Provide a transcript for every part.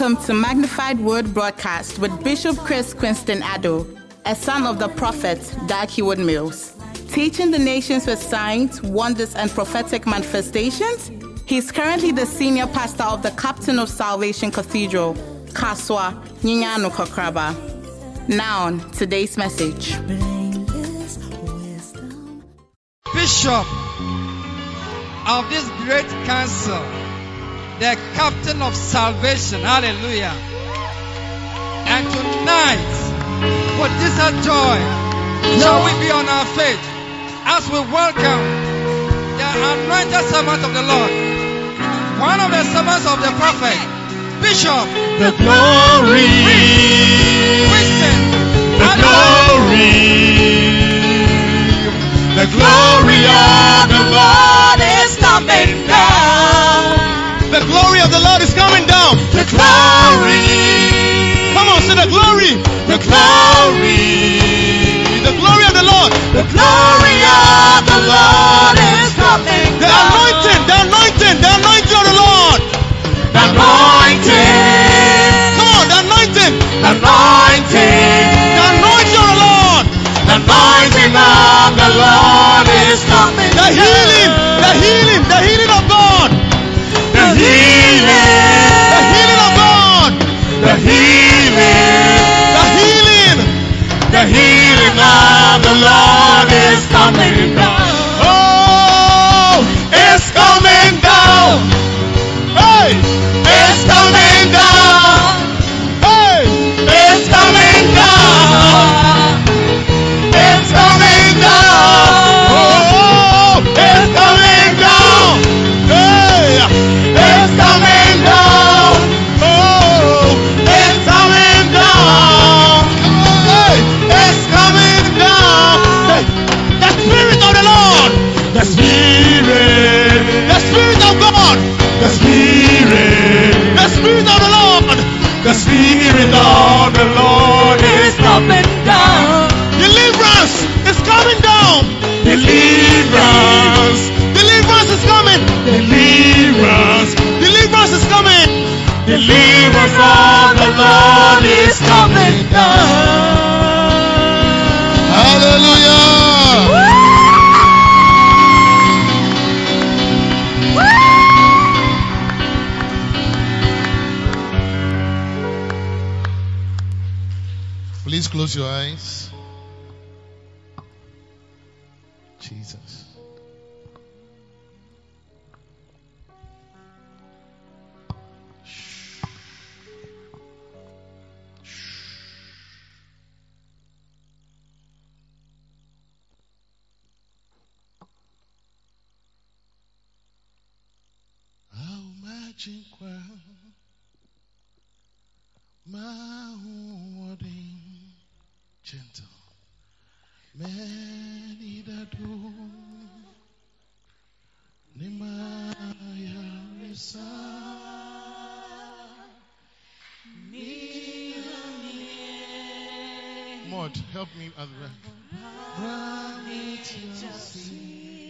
Welcome to Magnified Word Broadcast with Bishop Chris Quinston Addo, a son of the prophet Dag Heward Mills. Teaching the nations with signs, wonders, and prophetic manifestations, he's currently the senior pastor of the Captain of Salvation Cathedral, Kasoa Nyinyano Kokraba. Now, on today's message. Bishop of this great council, the captain of salvation. Hallelujah. And tonight, with this joy, shall we be on our feet as we welcome the anointed servant of the Lord, one of the servants of the prophet, Bishop The glory, Christian. the glory, the glory of the Lord is coming down. The glory Lord is coming down. The glory. Come on, say the glory. The glory. The glory of the Lord. The glory of the Lord is coming down. The anointing, the anointing, the anointing of the Lord. The anointing. Come on, the anointing. The anointing. The anointing of the Lord. The anointing of the Lord is coming. down. The healing, the healing, the Lord is coming down. Of the Lord is coming down. Deliverance is coming down. Deliverance. Deliverance is coming. Deliverance. Deliverance is coming. Deliverance of the Lord is coming down. Hallelujah. Please do Nimaya Risa Maud, help me the back.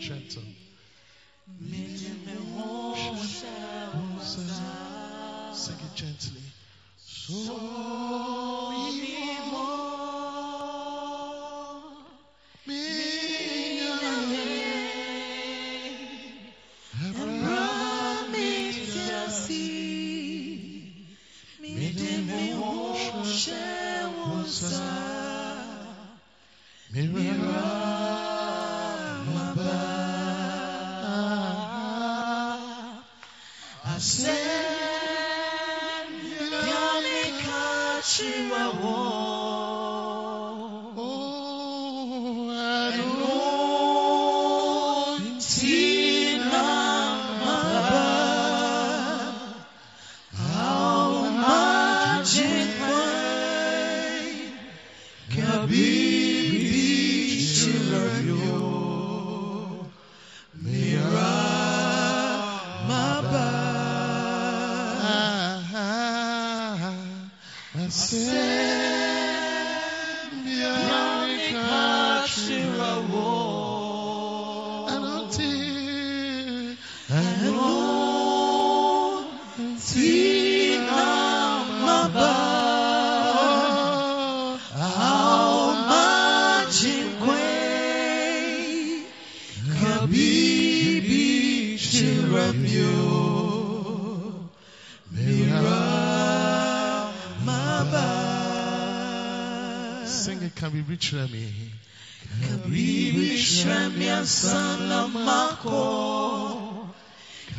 Gentle. Sing it gently. So Sing it, can we reach Remy? Kabibi Shremya Sanamako.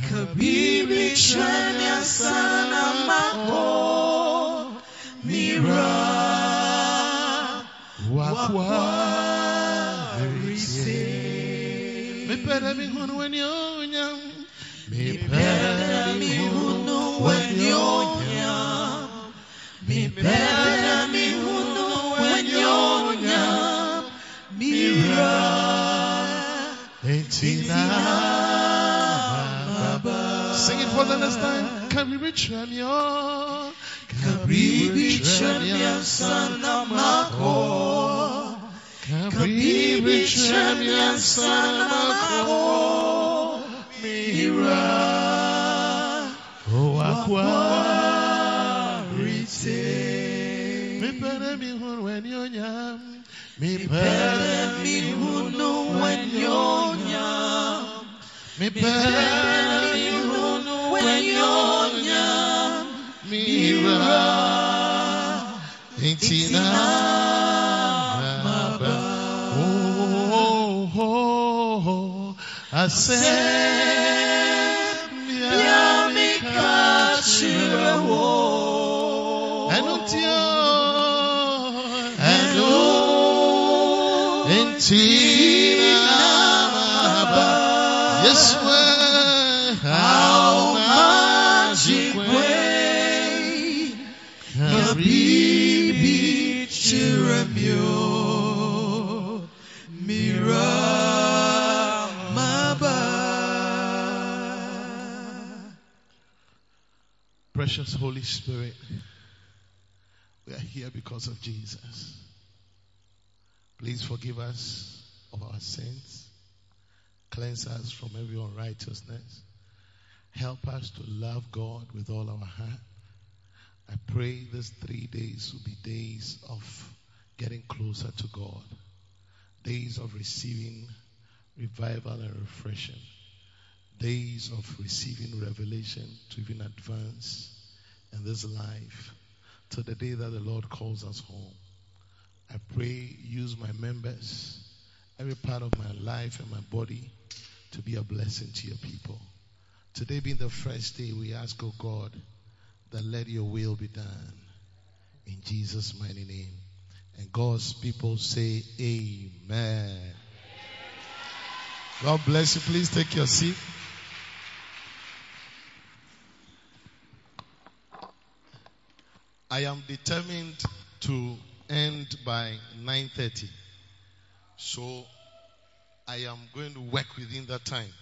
Kabibi Mira. Wakwa Rite. Me pere mi hunu when time. Can we reach Remy? Oh, Kabibi Shremya Sanamako. Kabibi Shremya Sanamako. Mira. Oh, Wakwa Rite. Me pere mi hunu when yonyam. Me Mira. Entina. Oh, oh, oh. I said, Yamika Shirawo. Enutio. Enu. Entina. Precious Holy Spirit, we are here because of Jesus. Please forgive us of our sins. Cleanse us from every unrighteousness. Help us to love God with all our heart. I pray these three days will be days of getting closer to God, days of receiving revival and refreshing, days of receiving revelation to even advance in this life to the day that the Lord calls us home. I pray, use my members, every part of my life and my body to be a blessing to your people. Today being the first day, we ask, oh God, that let your will be done. In Jesus' mighty name. And God's people say, Amen. God bless you. Please take your seat. I am determined to end by 9:30. So I am going to work within that time.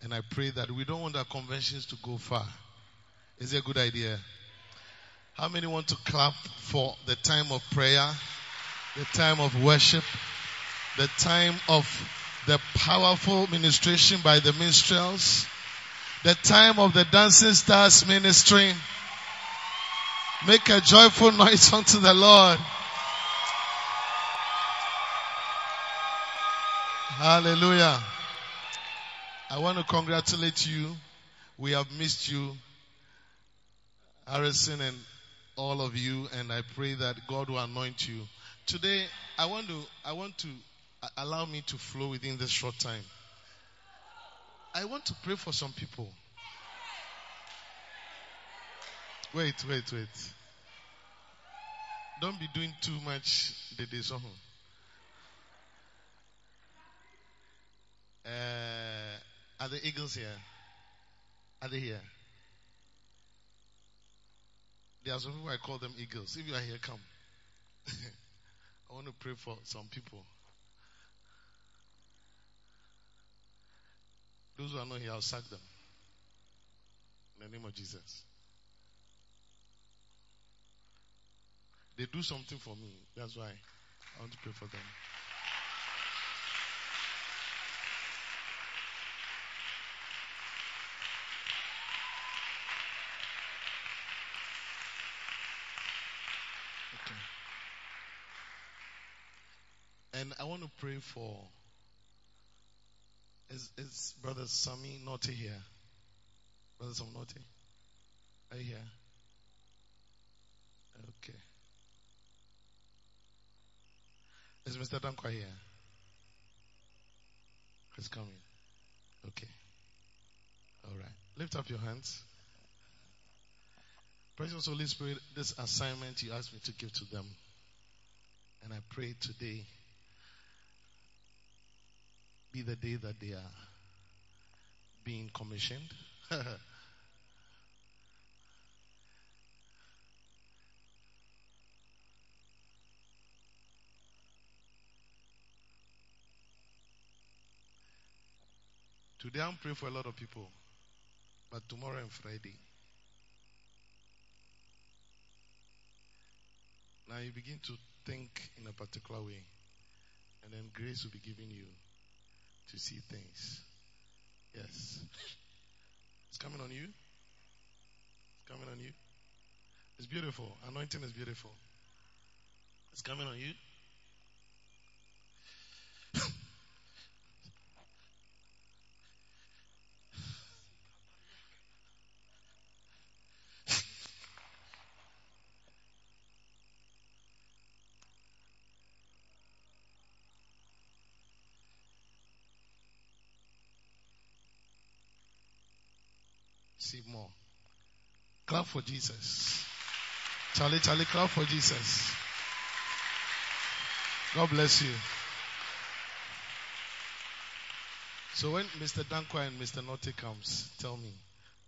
And I pray that we don't want our conventions to go far. Is it a good idea? How many want to clap for the time of prayer, the time of worship, the time of the powerful ministration by the minstrels, the time of the dancing stars ministering? Make a joyful noise unto the Lord. Hallelujah. I want to congratulate you. We have missed you, Harrison and all of you, and I pray that God will anoint you. Today, I want to, I want to uh, allow me to flow within this short time. I want to pray for some people. Wait, wait, wait. Don't be doing too much the day song. Uh, are the eagles here? Are they here? There are some people I call them eagles. If you are here, come. I want to pray for some people. Those who are not here, I'll sack them. In the name of Jesus. They do something for me. That's why I want to pray for them. And I want to pray for. Is, is Brother Sami Naughty here? Brother Sami Naughty? Are you here? Okay. Is Mr. Dankwa here? He's coming. Okay. All right. Lift up your hands. Precious Holy Spirit, this assignment you asked me to give to them. And I pray today be the day that they are being commissioned. Today I'm praying for a lot of people, but tomorrow and Friday. Now you begin to think in a particular way, and then grace will be given you to see things. Yes. It's coming on you. It's coming on you. It's beautiful. Anointing is beautiful. It's coming on you. Clap for Jesus. Charlie, Charlie, clap for Jesus. God bless you. So when Mr. Dankwa and Mr. Notte comes, tell me.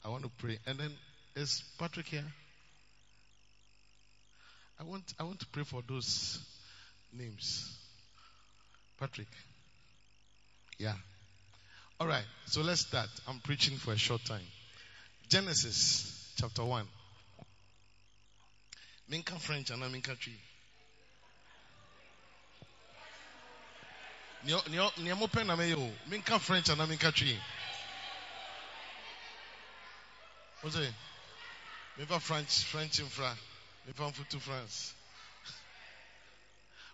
I want to pray. And then is Patrick here? I want I want to pray for those names. Patrick. Yeah. All right. So let's start. I'm preaching for a short time. Genesis chapter 1. Minka French and Minka tree. Nea mo pɛ na mɛyɛ o. Minka French and Minka tree. What's it? Mefa French, French infra. Mefa mfutu France.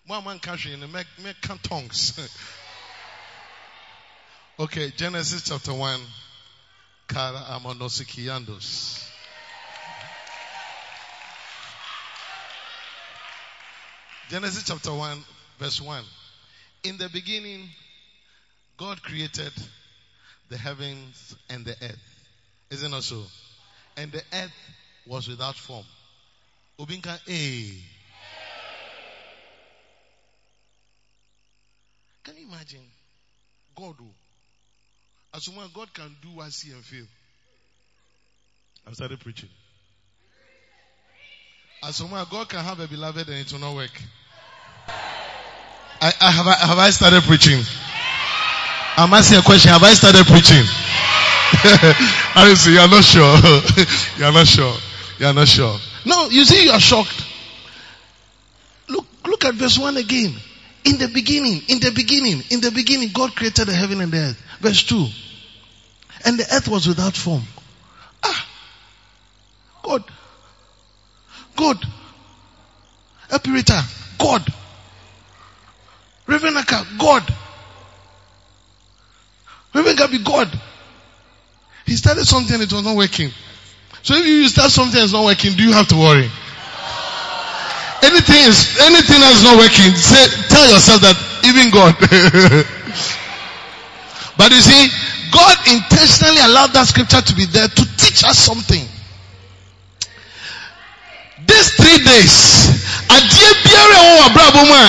Mo a manka hwee no mɛka tongues. okay, Genesis chapter 1. Kara amonosikiandos. Genesis chapter 1, verse 1. In the beginning, God created the heavens and the earth. Isn't it so? And the earth was without form. Ubinka A. Can you imagine? God oh. as someone God can do what see and feel. I've started preaching. As someone God can have a beloved and it will not work. I, I have, I, have I started preaching? I'm asking a question. Have I started preaching? I see. You are not sure. you are not sure. You are not sure. No, you see, you are shocked. Look, look at verse one again. In the beginning, in the beginning, in the beginning, God created the heaven and the earth. Verse two. And the earth was without form. Ah, God, God, Epirita, God, Revenaka, God, Revenaka be God. He started something, and it was not working. So if you start something that's not working, do you have to worry? Anything is, anything that's not working, say, tell yourself that even God. but you see, God intentionally allowed that scripture to be there to teach us something. These three days, adeɛ biara ɛwɔ wɔ abrabɔ mu a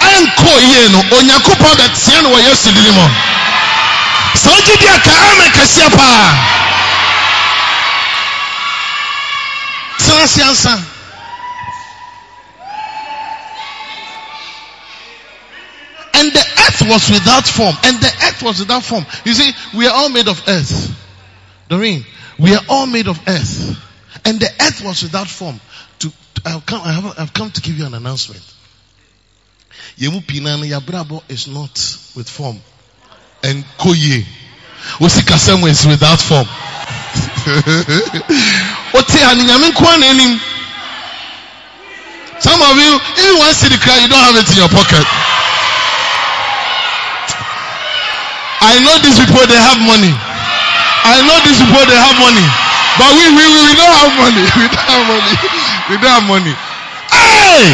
ɛnkɔ yie no onyankopɔn bɛteɛ no wɔ yesu dini mu sɛ wogye di aka ama kɛseɛ paa tena ase ansa And the earth was without form. And the earth was without form. You see, we are all made of earth. Doreen, we are all made of earth. And the earth was without form. To, I've come, I have, I've come to give you an announcement. Yemu pinano yabrabo is not with form. And koye. Usikasemo is without form. Ote aninyame nkwa na enim. Some of you, even one city cry, you don't have it in your pocket. I know these people, they have money. I know these people, they have money. But we, we, we, we don't have money. We don't have money. We don't have money. Hey!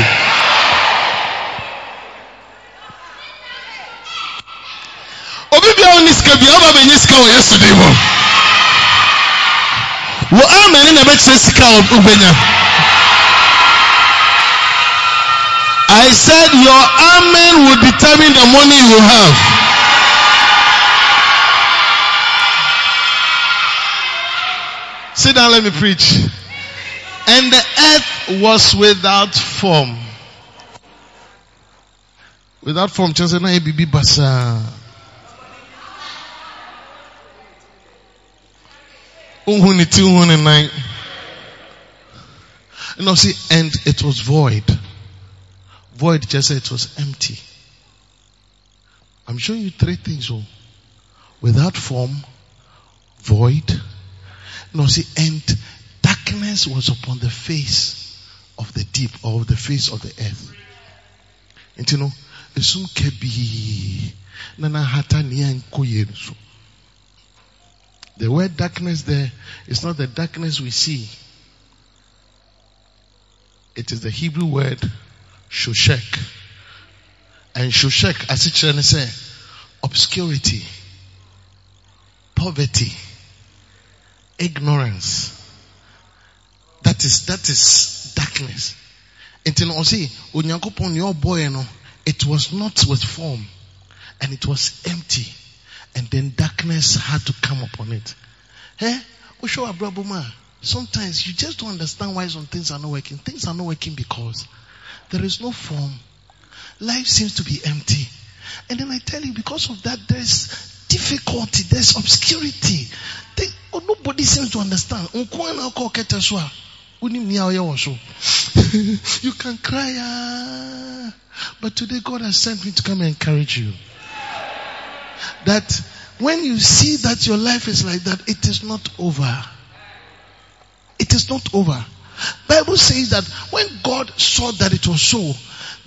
Obi bia oni sika bia oba benye sika wɔ yesterday mu. Wɔ amen na bɛkyerɛ sika wɔ obenya. I said your amen will determine the money you have. Sit down, let me preach. And the earth was without form. Without form, just na bibi basa. Uh, unhu ni ti unhu ni nine. You know, see, and it was void. Void just it was empty. I'm showing you three things. Oh, without form, void. No, see, and darkness was upon the face of the deep or the face of the earth. And you know, esum kebi nana hata. The word darkness there is not the darkness we see. It is the Hebrew word shoshek. And shoshek, as it shall say, obscurity, poverty, ignorance. That is, that is darkness. Nti no ɔse onyankopɔn nea ɔbɔɛ no it was not with form and it was empty and then darkness had to come upon it. Eh? Mu sometimes you just don't understand why some things are not working. Things are not working because there is no form. Life seems to be empty. And then I tell you, because of that, there's difficulty, there's obscurity. They, oh, nobody seems to understand. So. You can cry, ah, but today God has sent me to come and encourage you. That when you see that your life is like that, it is not over. It is not over. Bible says that when God saw that it was so,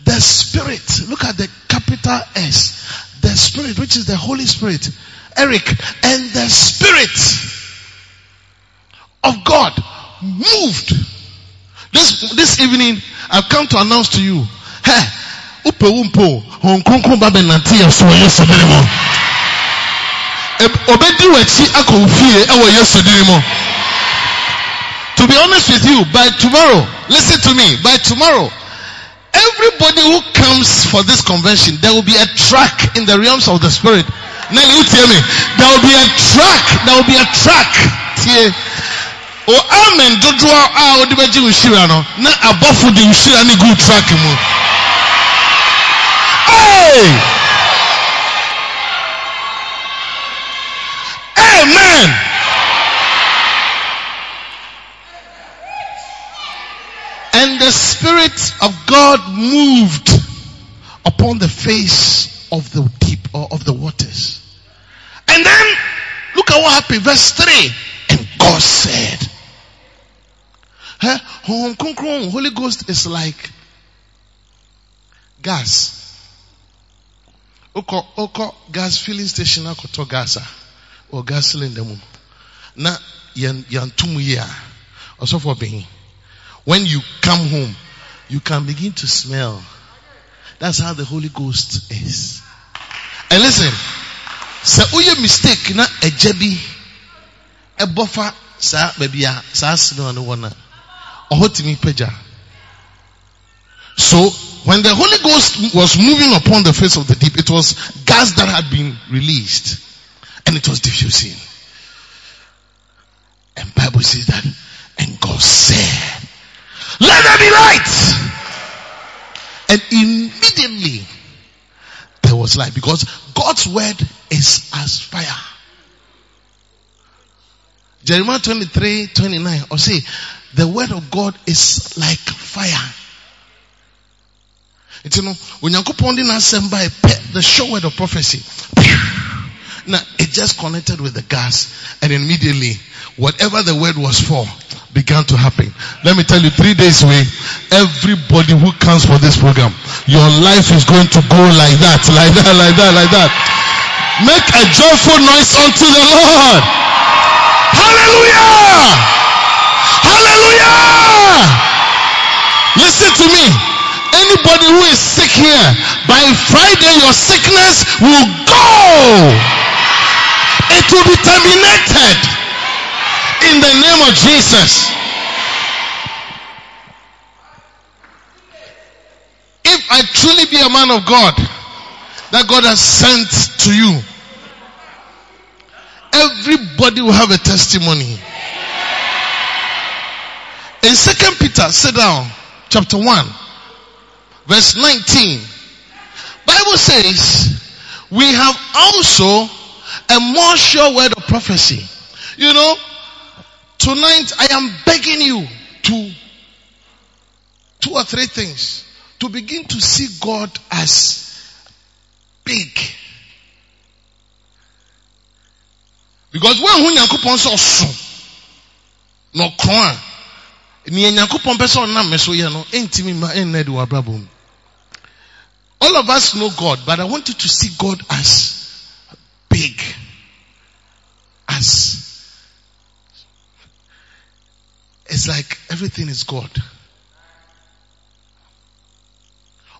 the Spirit, look at the capital S, the Spirit, which is the Holy Spirit, Eric, and the Spirit of God moved. This, this evening, I've come to announce to you, hey, upe umpo, Hong Kong babe nanti ya so yesterday mo. Obedi wechi ako mo. To be honest with you, by tomorrow, listen to me, by tomorrow, everybody who comes for this convention, there will be a track in the realms of the spirit. Nelly, you tell me, there will be a track, there will be a track. O amen dodoɔ a wɔde bɛgye nhyira no, na abɔfo de nhyira ne gu track mu. Amen. And the Spirit of God moved upon the face of the deep or of the waters. And then, look at what happened. Verse 3. And God said? Holy Ghost is like gas. Oko, oko gas filling station akoto gasa or gas cylinder mu. Na yan yan tumu ya. For being when you come home, you can begin to smell. That's how the Holy Ghost is. And listen, sɛ woyɛ mistake na ɛgya bi ɛbɔfa saa baabi a saa smell no wɔ ɔhɔ tumi. So when the Holy Ghost was moving upon the face of the deep, it was gas that had been released and it was diffusing. And Bible says that, and God said, let there be light. And immediately there was light because God's word is as fire. Jeremiah 23, 29, or say, the word of God is like fire. Nti no, onyankopɔn de n'asɛm ba pɛ the sure word of prophecy. Now it just connected with the gas and immediately whatever the word was for began to happen. Let me tell you, three days away, everybody who comes for this program, your life is going to go like that, like that, like that, like that. Make a joyful noise unto the Lord. Hallelujah! Hallelujah! Listen to me. Anybody who is sick here, by Friday your sickness will go. It will be terminated in the name of Jesus. If I truly be a man of God that God has sent to you, everybody will have a testimony. In Second Peter, sit down, chapter 1, verse 19. Bible says, we have also a more sure word of prophecy. You know, tonight I am begging you to two or three things to begin to see God as big. Because when hu nyankopɔn sɛ ɔso na ɔkorɔn a pɛ sɛ ɔnam me so yɛ no ɛntimi ma de. All of us know God, but I want you to see God as big. As it's like everything is God.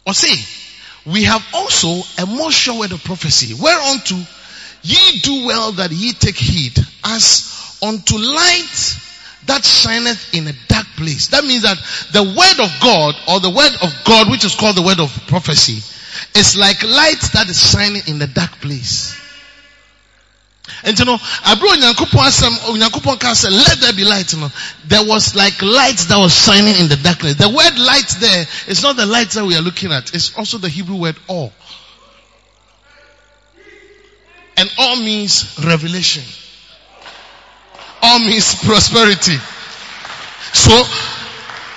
Or say, we have also a more sure word of prophecy, whereunto ye do well that ye take heed, as unto light that shineth in a dark place. That means that the word of God, or the word of God, which is called the word of prophecy, is like light that is shining in the dark place. And you know, abro asem onyankopon let there be light you know. There was like light that was shining in the darkness. The word light there is not the light that we are looking at. It's also the Hebrew word all. And all means revelation. All means prosperity. So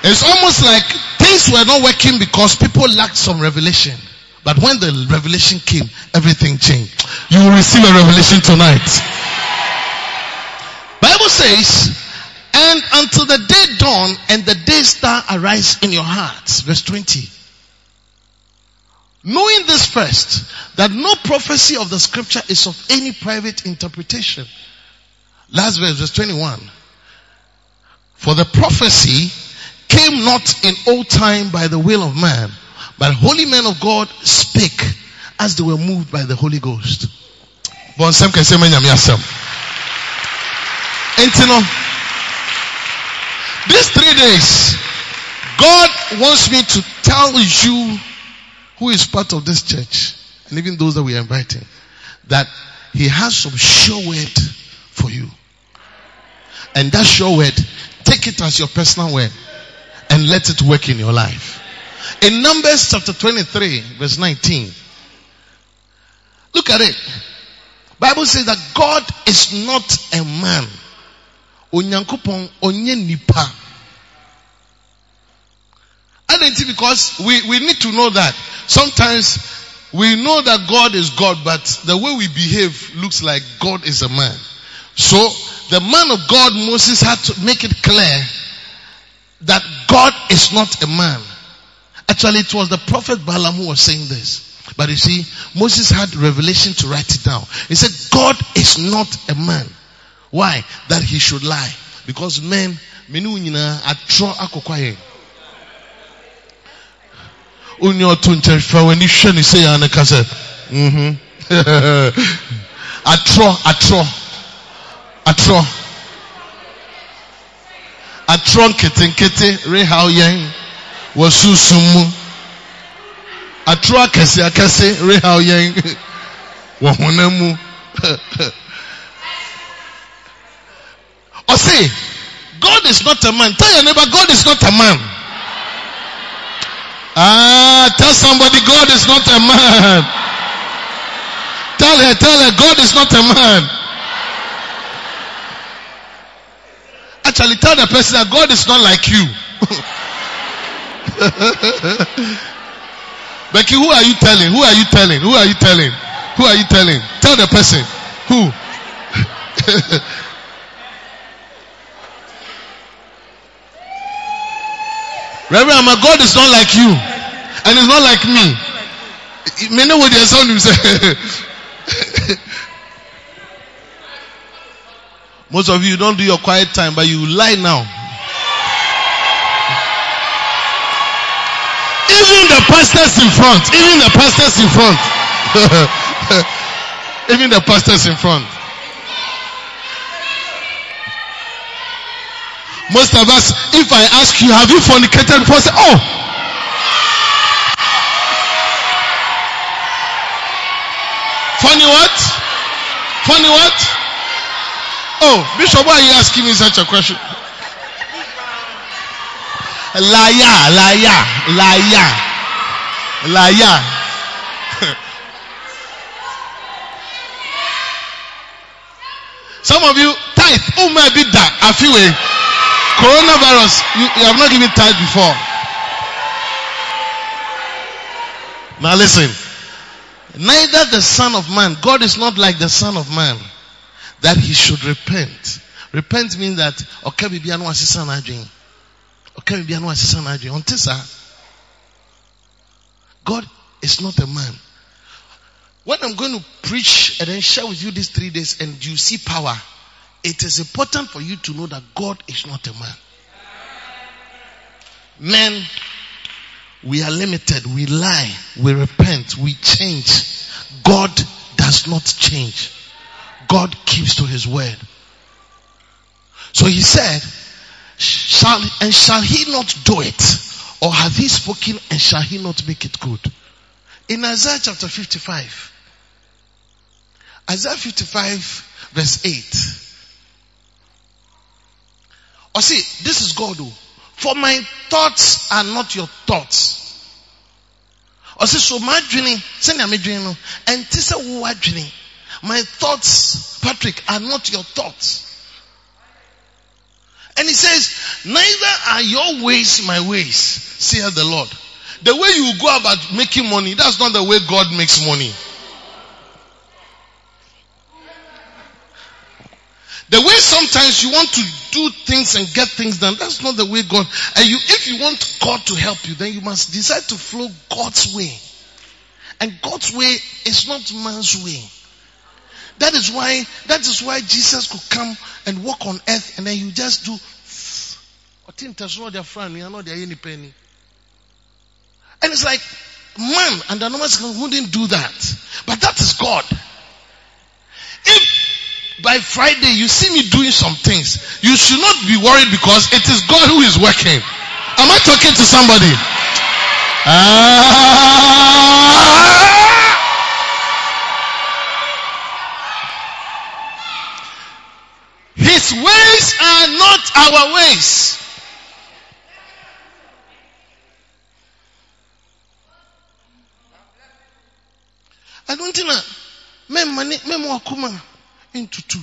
it's almost like things were not working because people lacked some revelation. But when the revelation came, everything changed. You will receive a revelation tonight. Bible says, and until the day dawn and the day star arise in your hearts. Verse 20. Knowing this first, that no prophecy of the scripture is of any private interpretation. Last verse, verse 21. For the prophecy came not in old time by the will of man, but holy men of God spake as they were moved by the Holy Ghost. These three days, God wants me to tell you who is part of this church, and even those that we are inviting, that He has some sure word for you. And that sure word, take it as your personal word and let it work in your life. In Numbers chapter 23, verse 19, look at it. Bible says that God is not a man. Onyankopon onye nipa. Identity because we, we need to know that sometimes we know that God is God, but the way we behave looks like God is a man. So the man of God, Moses had to make it clear that God is not a man. Actually, it was the prophet Balaam who was saying this. But you see, Moses had revelation to write it down. He said, God is not a man. Why? That he should lie. Because men, atro. Onye nkyerfa wani hwɛ ne sɛ ya ne ka sɛ, mhm. Atro. Atro nketenkete rehaw yɛn wɔ susum mu. Atro akɛse akɛse rehaw yɛn wɔ honam mu. Ɔse, God is not a man. Tell your neighbor, God is not a man. Ah, tell somebody, God is not a man. Tell her, tell her, God is not a man. Actually, tell the person that God is not like you. Becky, who are you telling? Who are you telling? Who are you telling? Who are you telling? Tell the person. Who? Reverend, my God is not like you. And it's not like me. Many what their Most of you don't do your quiet time, but you lie now. Even the pastors in front. Even the pastors in front. even the pastors in front. Most of us, if I ask you, have you fornicated before? Say, oh. Funny what? Funny what? Oh, Bishop, why are you asking me such a question? Liar, liar, liar, liar. Some of you type, oh my be that, I feel it. Coronavirus, you, you have not given tithe before. Now listen. Neither the Son of Man, God is not like the Son of Man, that he should repent. Repent means that, okay, bibi anu asisa na adwin. Okay, bibi anu asisa na adwin. Until sir, God is not a man. When I'm going to preach and then share with you these three days and you see power, it is important for you to know that God is not a man. Men, we are limited. We lie. We repent. We change. God does not change. God keeps to his word. So he said, shall, and shall he not do it? Or have he spoken and shall he not make it good? In Isaiah chapter 55, Isaiah 55 verse 8, or see, this is God. Oh. For my thoughts are not your thoughts. Or see, so my dreaming, send me dreaming. And this is what dreaming. My thoughts, Patrick, are not your thoughts. And he says, neither are your ways my ways, saith the Lord. The way you go about making money, that's not the way God makes money. The way sometimes you want to do things and get things done, that's not the way God. And you, if you want God to help you, then you must decide to follow God's way. And God's way is not man's way. That is why, that is why Jesus could come and walk on earth and then you just do. And it's like, man and the normal wouldn't do that. But that is God. If by Friday you see me doing some things, you should not be worried because it is God who is working. Am I talking to somebody? Ah. His ways are not our ways. I don't think that. Mem wakuma ntutu.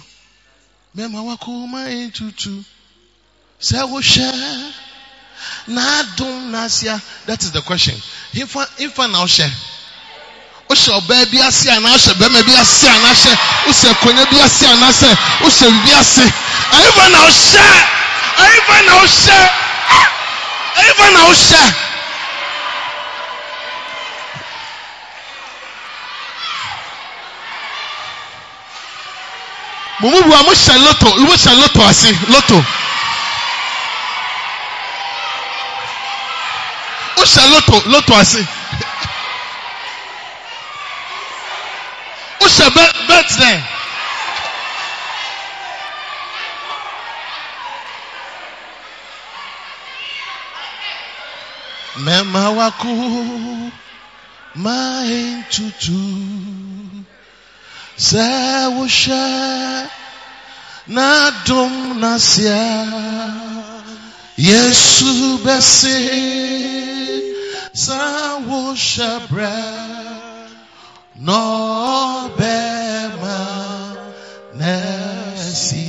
Mem wakuma ntutu. Sɛ wohyɛ n'adum n'asia. That is the question. Ifa ifa na ɔhyɛ. Wohyɛ ɔbaa bi ase anaa hyɛ bɛrima bi ase anaa hyɛ wohyɛ akonnwa bi ase anaa sɛ wohyɛ biribi ase. Ayifa na ɔhyɛ ayifa na ɔhyɛ ayifa na ɔhyɛ. mo mu bu a mo hyɛ loto mo hyɛ loto ase loto. Mo hyɛ loto loto ase. Wohyɛ birthday mɛma wako ma ntutu sɛ wohyɛ n'adom n'aseɛ yesu bɛse sɛ wohyɛ brɛ nọbẹ̀mà nẹ́ẹ̀sì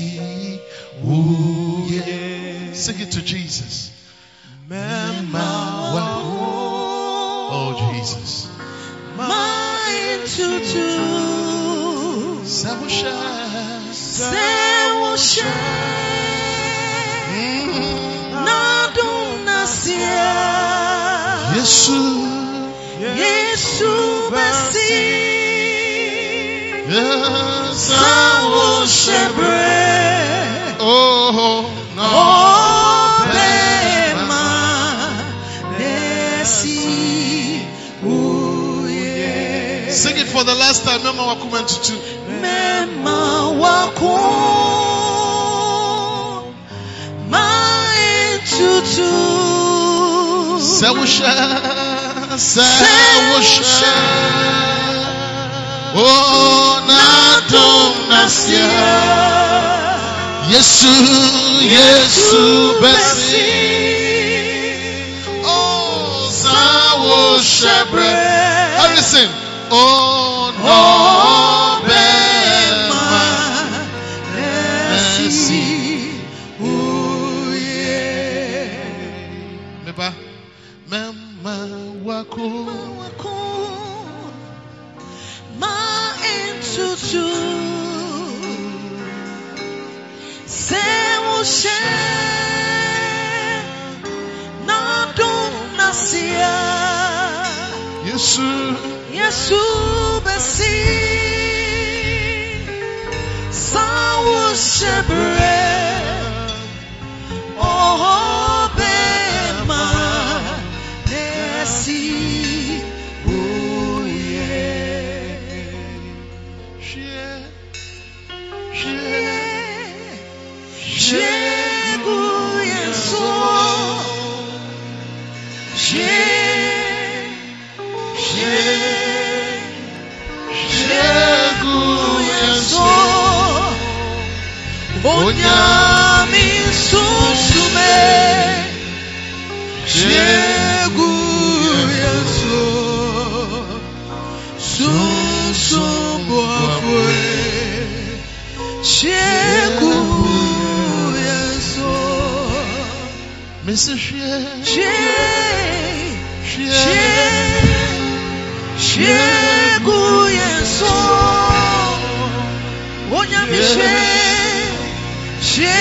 wúyẹ. to Jesus. Mema Oh, Jesus. my tutu Sabusha. sewushe mm-hmm. nadunasia Yesu. Yesu basi Yes. sewushe bre Oh, no. obema nesi uye Sing it for the last time. Mama Wakuman Tutu. mema wako maentutu Sabusha. Sabusha. Oh, Nasia. Yesu, Yesu, Bessie. Oh, Sawo Shebre. Listen. Oh, no, sawushe Mr. Share. Chego Share. Chego Yesu Onyami che che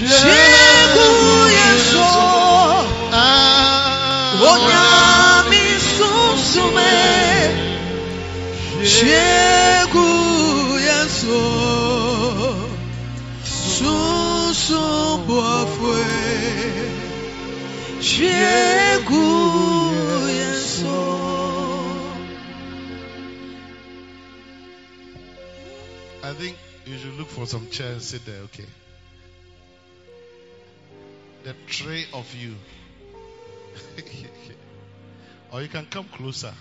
Chego Yesu Ah. Onyami susume Chego for some chairs sit there, okay? The three of you. or you can come closer.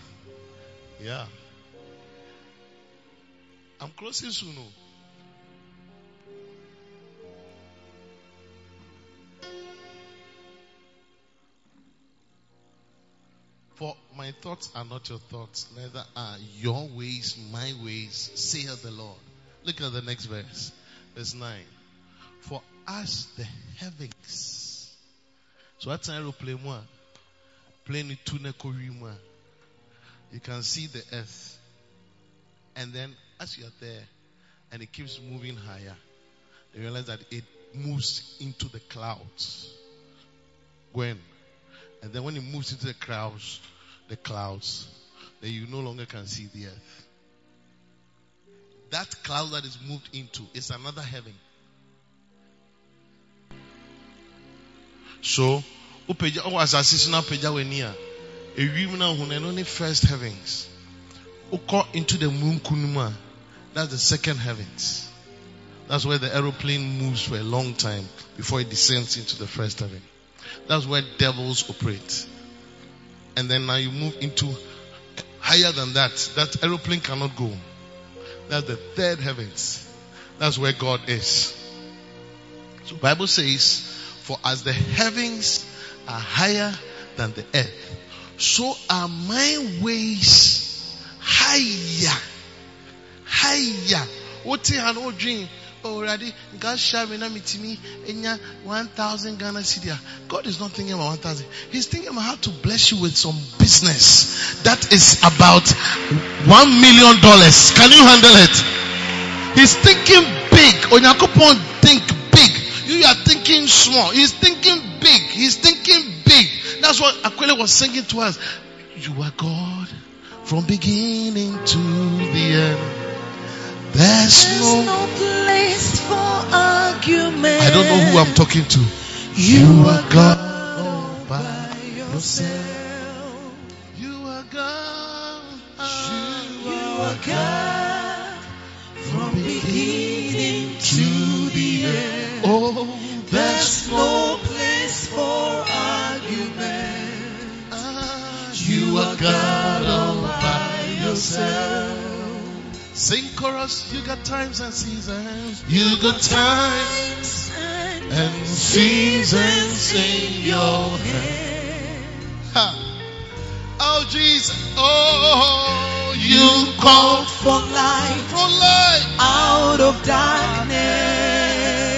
Yeah. I'm closing soon. oh. For my thoughts are not your thoughts, neither are your ways my ways, saith the Lord. Look at the next verse. Verse 9. For as the heavens. So that's an aeroplane one. Plane one. You can see the earth. And then as you are there and it keeps moving higher, you realize that it moves into the clouds. When? And then when it moves into the clouds, the clouds, then you no longer can see the earth. That cloud that is moved into is another heaven. So, upagya ɔwɔ asase so na a ewiem na ne first heavens. Ukɔ into the a that's the second heavens. That's where the aeroplane moves for a long time before it descends into the first heaven. That's where devils operate. And then now you move into higher than that. That aeroplane cannot go. That's the third heavens. That's where God is. So Bible says, for as the heavens are higher than the earth, so are my ways higher. Higher. Wote already, God share me mitimi enya 1,000 Ghana cedi. God is not thinking about 1,000. He's thinking about how to bless you with some business that is about $1 million. Can you handle it? He's thinking big. Onyakopon think big. You are thinking small. He's thinking big. He's thinking big. That's what Aquila was singing to us. You are God from beginning to the end. There's There's no. no place for argument. I don't know who I'm talking to. You are are God God by yourself. You are God. You are God from beginning to the end. Oh, There's no place for argument. Ah, you are God all by yourself. Sing chorus. You got times and seasons. You got times and seasons in your hand. Ha. Oh Jesus. Oh, you call for light for light. out of darkness.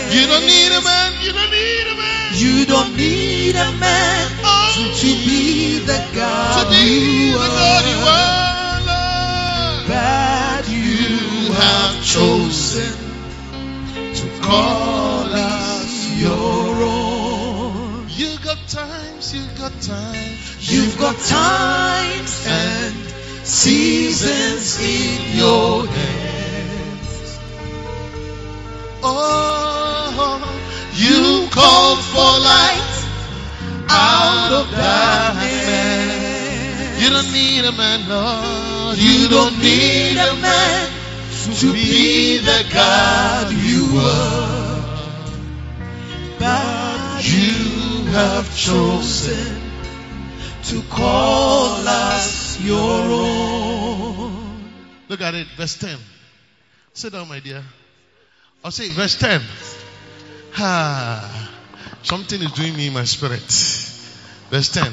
You don't need a man. You don't need a man. You don't need a man Oh, to be the God to be you the God you are, Lord. Have chosen to call us your own. You got times, you got times. You've got times and seasons in your hands. Oh, you called for light out of darkness. You don't need a man, Lord. You don't need a man to be the God you are. But you have chosen to call us your own. Look at it, verse 10. Sit down, my dear. I'll say verse 10. Ah, something is doing me in my spirit. Verse 10.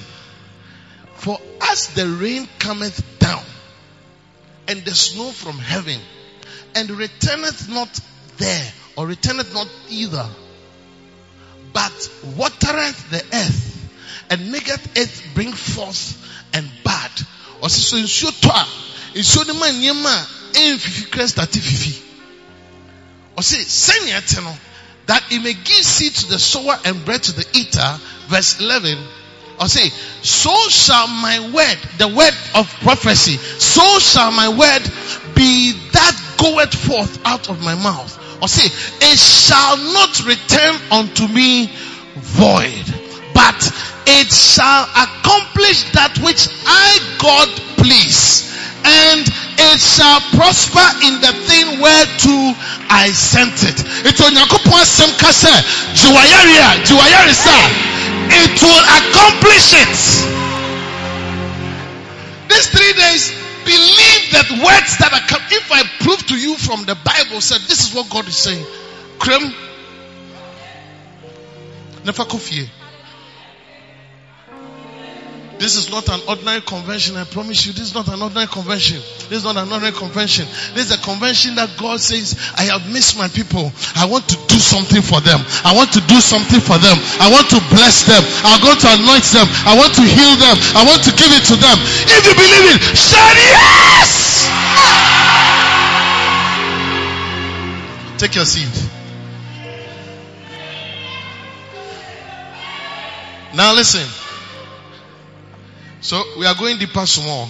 For as the rain cometh down, and the snow from heaven, and returneth not there, or returneth not either, but watereth the earth, and maketh it bring forth and bud. Ɔsi so nsuo tɔ a, nsuo no ma nneɛma a ɛnfifi kura stati fifi. Ɔsi sɛnea ɛte that it may give seed to the sower and bread to the eater. Verse 11. Or say, so shall my word, the word of prophecy, so shall my word be that goeth forth out of my mouth. Or say, it shall not return unto me void, but it shall accomplish that which I God please, and it shall prosper in the thing whereto I sent it. Sem Kase, It will accomplish it. These three days, believe that words that are come. If I prove to you from the Bible, said this is what God is saying. Krem. Never coffee. This is not an ordinary convention. I promise you, this is not an ordinary convention. This is not an ordinary convention. This is a convention that God says, I have missed my people. I want to do something for them. I want to do something for them. I want to bless them. I'm going to anoint them. I want to heal them. I want to give it to them. If you believe it, shout yes! Take your seat. Now listen. So we are going deeper some more.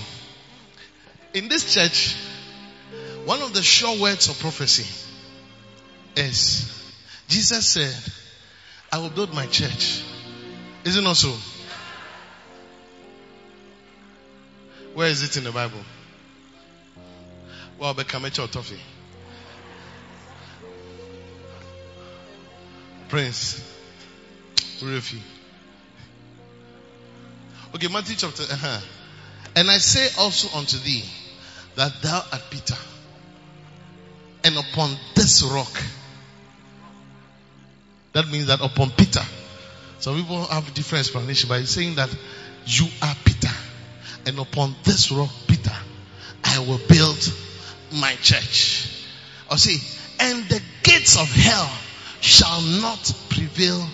In this church, one of the sure words of prophecy is Jesus said, I will build my church. Is it not so? Where is it in the Bible? Well, become a toffee. Prince. Refi. Okay, Matthew chapter. Uh-huh. And I say also unto thee that thou art Peter, and upon this rock. That means that upon Peter. Some people have different explanation, he's saying that you are Peter, and upon this rock, Peter, I will build my church. Or see, and the gates of hell shall not prevail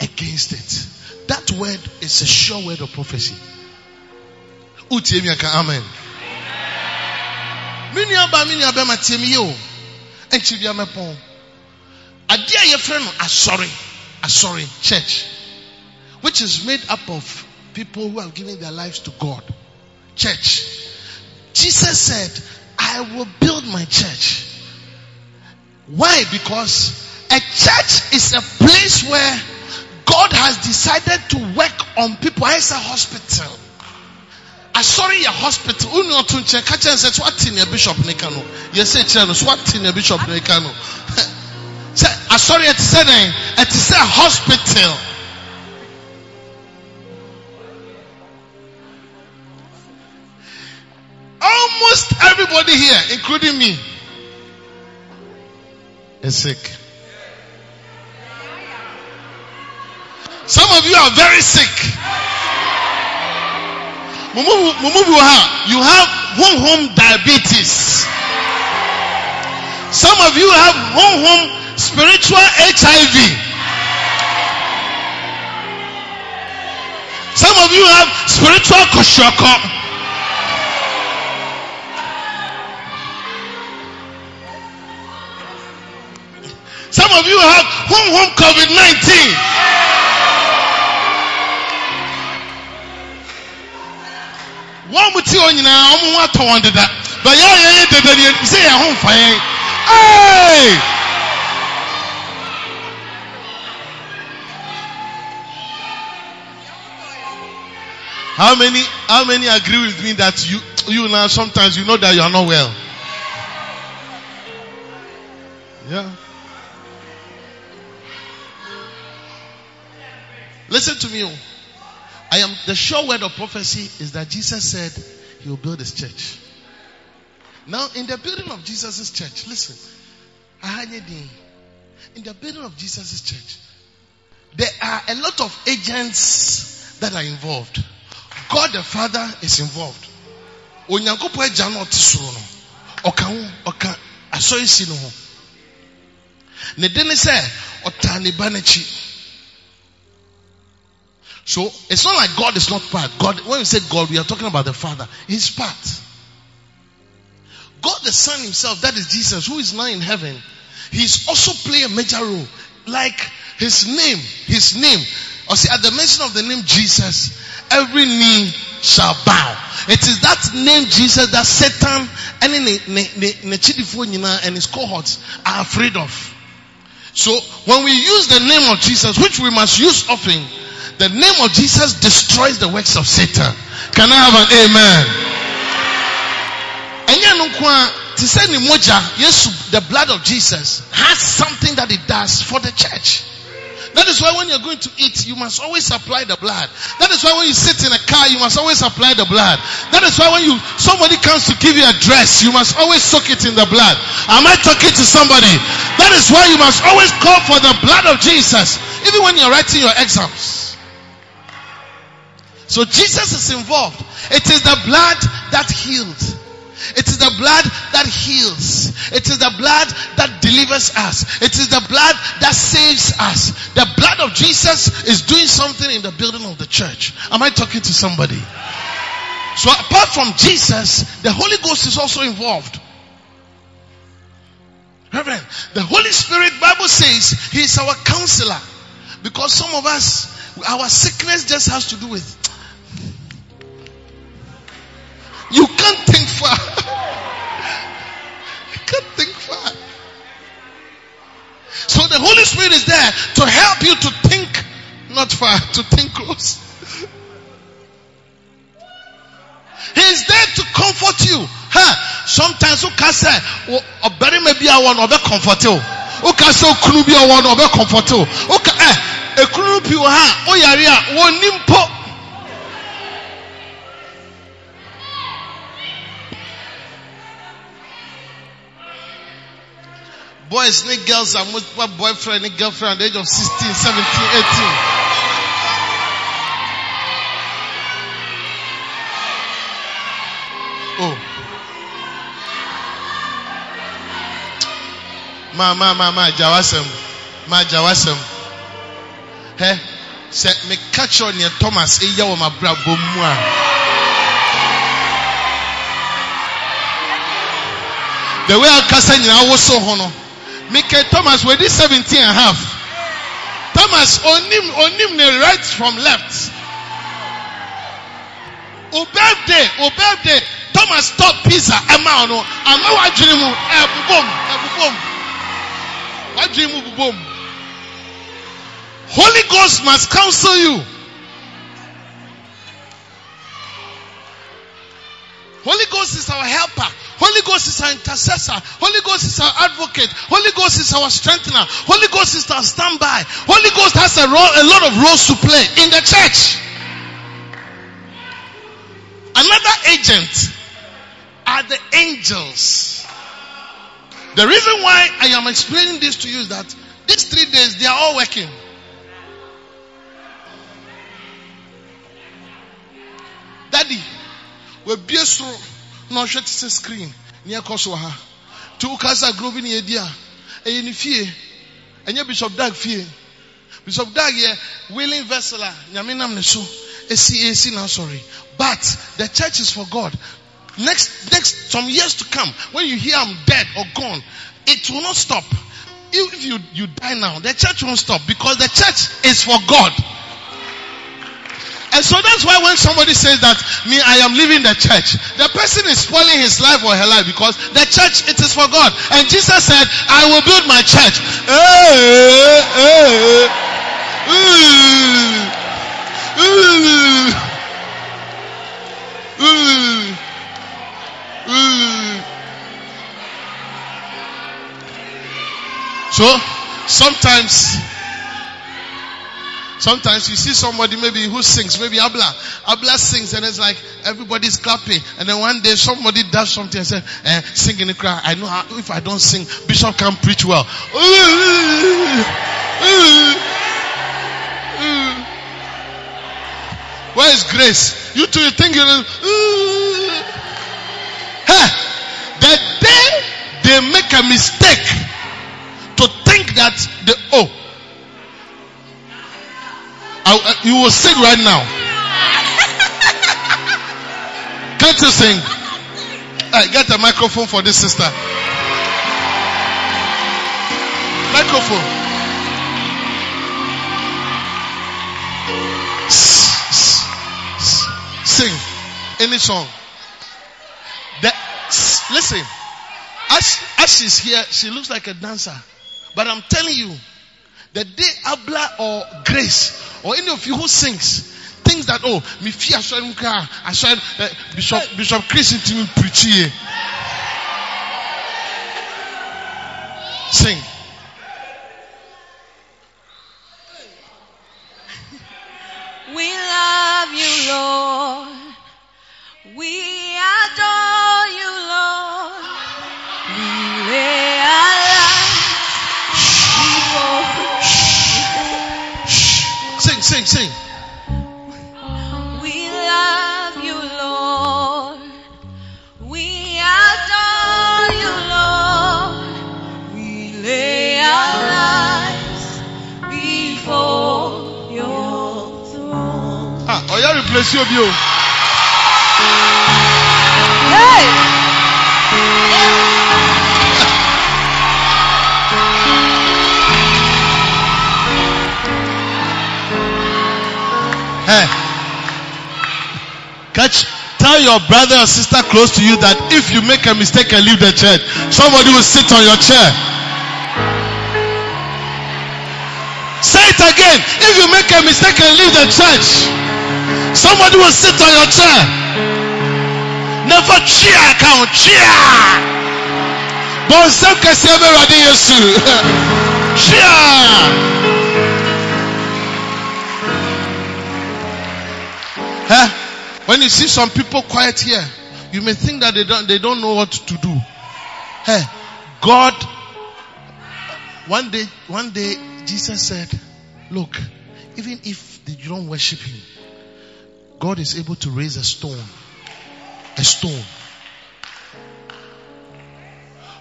against it. That word is a sure word of prophecy. Utie mi aka amen. Me nua ba me nua bɛma tie mi yie o. Ɛnkyɛ bi amɛpɔn. Ade a yɛfrɛ no asɔre, asɔre church, which is made up of people who have given their lives to God. Church. Jesus said, I will build my church. Why? Because a church is a place where God has decided to work on people. It's a hospital. Asɔre yɛ hospital. Unu ɔtun kyɛn kakyɛ nsɛ so ati ne bishop ne ka no. Yɛsɛ kyerɛ no ati ne bishop ne ka no. Sɛ asɔre ɛte sɛ dɛn ɛte hospital. Almost everybody here, including me, is sick. Some of you are very sick. You have home home diabetes. Some of you have home home spiritual HIV. Some of you have spiritual koshoko. Some of you have home home COVID 19. Wọ́n mu tí o nyinaa wọ́n mu atọ̀ wọn deda. Bẹ̀yẹ̀ yẹn yẹ deda ni sẹ́ yẹn ho nfa yẹn. Hey! How many how many agree with me that you you now sometimes you know that you are not well? Yeah. Listen to me. I am the sure word of prophecy is that Jesus said he will build his church. Now, in the building of Jesus' church, listen. In the building of Jesus' church, there are a lot of agents that are involved. God the Father is involved. Onyankopɔn agya no ɔte soro no, ɔka ho, ɔka asɔre no. Ne de ne. So it's not like God is not part. God, when we say God, we are talking about the Father. He's part. God the Son Himself, that is Jesus, who is now in heaven, He's also play a major role. Like His name, His name. Or see, at the mention of the name Jesus, every knee shall bow. It is that name Jesus that Satan and and his cohorts are afraid of. So when we use the name of Jesus, which we must use often, the name of Jesus destroys the works of Satan. Can I have an amen? Ɛnyɛ no nko a, te sɛ ne the blood of Jesus has something that it does for the church. That is why when you're going to eat, you must always apply the blood. That is why when you sit in a car, you must always apply the blood. That is why when you somebody comes to give you a dress, you must always soak it in the blood. Am I talking to somebody? That is why you must always call for the blood of Jesus, even when you're writing your exams. So Jesus is involved. It is the blood that healed. It is the blood that heals. It is the blood that delivers us. It is the blood that saves us. The blood of Jesus is doing something in the building of the church. Am I talking to somebody? So apart from Jesus, the Holy Ghost is also involved. Reverend, the Holy Spirit, Bible says, He is our counselor. Because some of us, our sickness just has to do with you can't think far. you can't think far. So the Holy Spirit is there to help you to think not far, to think close. He is there to comfort you. Huh? Sometimes you can say, "Oh, bury maybe I want to comfort you." O ka sɛ okunu bi ɔwɔ no ɔbɛ comfort o. O ka ɛ ekunu bi wɔ ha o yare a wɔn boys ne girls are multiple boyfriend and girlfriend at the age of 16, 17, 18. Oh. ma ma ma ma jawasɛm ma jawasɛm hɛ sɛ meka kyerɛ neɛ thomas eyɛ wɔ m'abrabɔ mu a the way akasa nyinaa woso ho no meka thomas wedi seventeen and a half. Thomas onim onim ne right from left. O birthday o birthday thomas stop pizza ɛma ɔno ama wadwene mu ɛbobom ɛbobom wadwene mu bobom holy ghost must counsel you holy ghost is our helper. Holy ghost is our intercessor. Holy ghost is our advocate. Holy ghost is our strengthener. Holy ghost is our standby. Holy ghost has a role a lot of roles to play in the church. Another agent are the angels. The reason why I am explaining this to you is that these three days they are all working. Daddy, we be so no shut the screen. Near Kasoa. Two casa grove in Edia, a in fear, and your Bishop Dag fear. Bishop Dag here, willing vessel, Yaminam Neso, a CAC now sorry. But the church is for God. Next next some years to come when you hear i'm dead or gone it will not stop. If you you die now the church won't stop because the church is for god and so that's why when somebody says that me i am leaving the church the person is spoiling his life or her life because the church it is for god and jesus said i will build my church. So sometimes, sometimes you see somebody maybe who sings, maybe Abla, Abla sings, and it's like everybody's clapping, and then one day somebody does something and says, eh, "Sing in the crowd." I know how, if I don't sing, Bishop can preach well. Where is grace? You two you think you. Hey, the day they make a mistake to think that the oh, I, I, you will sing right now. Can't you sing? Hey, get a microphone for this sister. Microphone. Sing any song. The, listen, as, as she's here, she looks like a dancer. But I'm telling you, the day Abla or Grace or any of you who sings, thinks that, oh, me fear I saw uh, Bishop, Bishop Chris into me preach. Sing. We love you, Lord. We adore yeah, you, you. Hey! Hey. Catch, tell your brother or sister close to you that if you make a mistake and leave the church, somebody will sit on your chair. Say it again. If you make a mistake and leave the church, somebody will sit on your chair. Never cheer account, cheer. Bon sem kese ebe radi Yesu. Cheer. Huh? When you see some people quiet here, you may think that they don't they don't know what to do. Hey, God one day one day Jesus said, Look, even if they don't worship him, God is able to raise a stone. A stone.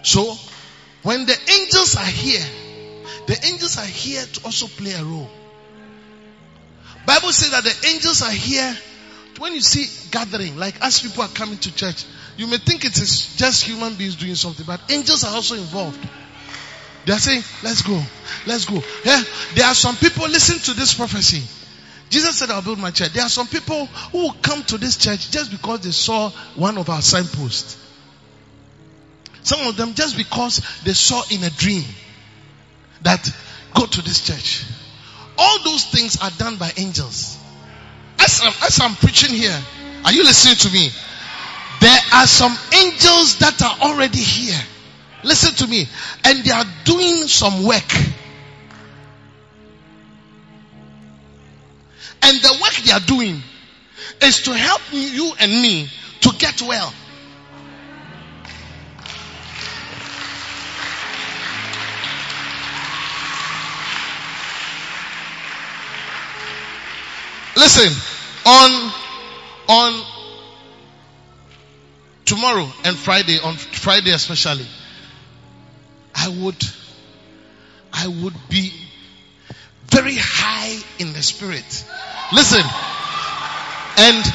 So When the angels are here, the angels are here to also play a role. Bible says that the angels are here when you see gathering, like as people are coming to church, you may think it is just human beings doing something, but angels are also involved. They are saying, let's go, let's go. Yeah, there are some people, listen to this prophecy. Jesus said, I'll build my church. There are some people who will come to this church just because they saw one of our signposts. Some of them just because they saw in a dream that go to this church. All those things are done by angels. As I'm, as I'm preaching here, are you listening to me? There are some angels that are already here. Listen to me. And they are doing some work. And the work they are doing is to help you and me to get well. Listen, on on tomorrow and Friday, on Friday especially, I would I would be very high in the spirit. Listen. And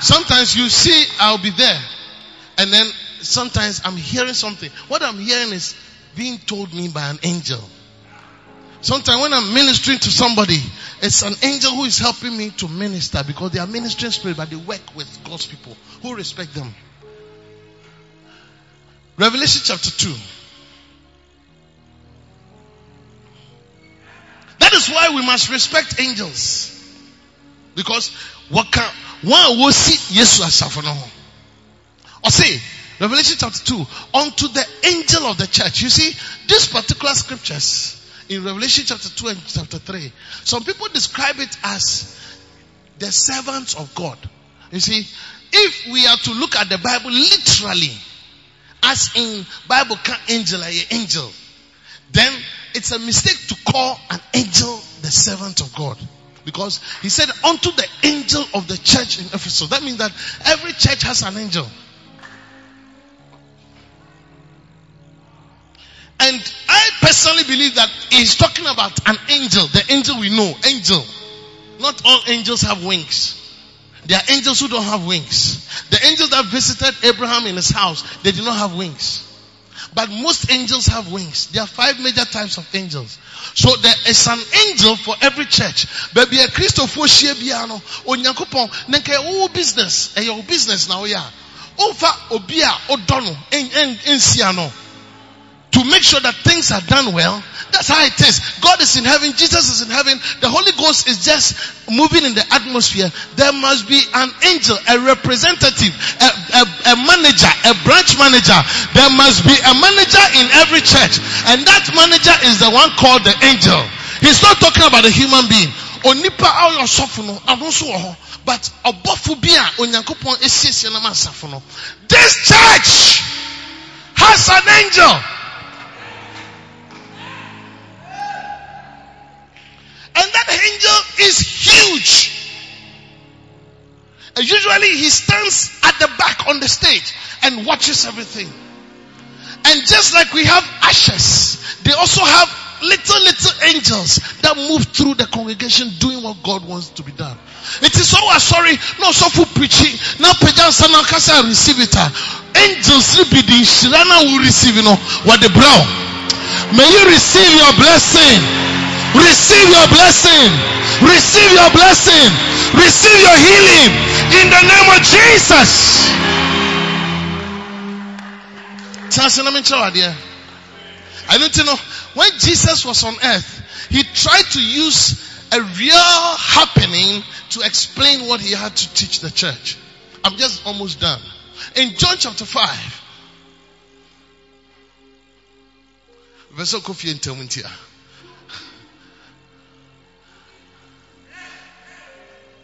sometimes you see I'll be there. And then sometimes I'm hearing something. What I'm hearing is being told me by an angel. Sometimes when I'm ministering to somebody, it's an angel who is helping me to minister because they are ministering spirit, but they work with God's people who respect them. Revelation chapter 2. That is why we must respect angels. Because what can one will see yes Or say Revelation chapter 2 unto the angel of the church. You see, these particular scriptures in Revelation chapter 2 and chapter 3, some people describe it as the servants of God. You see, if we are to look at the Bible literally, as in Bible can angel angel, then it's a mistake to call an angel the servant of God. Because he said unto the angel of the church in Ephesus. That means that every church has an angel. And I personally believe that he's talking about an angel, the angel we know, angel. Not all angels have wings. There are angels who don't have wings. The angels that visited Abraham in his house, they did not have wings. But most angels have wings. There are five major types of angels. So there is an angel for every church. Baby a Christopher Shebiano, Onyakopon, Nenke o business, a your business now, yeah. Ofa obia odono, en ensiano to make sure that things are done well. That's how it is. God is in heaven. Jesus is in heaven. The Holy Ghost is just moving in the atmosphere. There must be an angel, a representative, a, a, a manager, a branch manager. There must be a manager in every church. And that manager is the one called the angel. He's not talking about a human being. Onipa ayo sofuno, adonso ho. But obofu bi a esiesie na masafo no. This church has an angel. And that angel is huge. And usually he stands at the back on the stage and watches everything. And just like we have ashes, they also have little, little angels that move through the congregation doing what God wants to be done. It is so uh, sorry, no so for preaching. Now Pejan Sana Kasa receive it. Uh. Angels will be the Shirana will receive, you know, what the brow. May you receive your blessing. Receive your blessing. Receive your blessing. Receive your healing in the name of Jesus. I don't know. When Jesus was on earth, he tried to use a real happening to explain what he had to teach the church. I'm just almost done. In John chapter 5, verse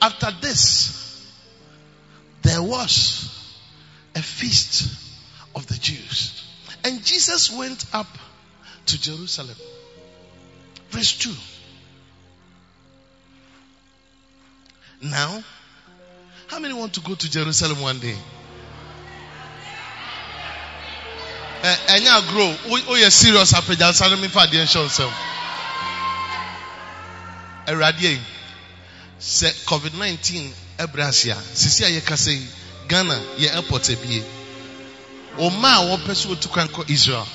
After this, there was a feast of the Jews. And Jesus went up to Jerusalem. Verse 2. Now, how many want to go to Jerusalem one day? ɛ ɛnyɛ agorɔ o oyɛ serious apagyansa no mefa adeɛ nhyɛ nsɛm awurade yi sɛ covid nineteen ɛbrɛ ase a sisi a yɛkasa yi ghana yɛ airport ebie. Ɔmaa a wɔpɛ so otu kwan kɔ israel.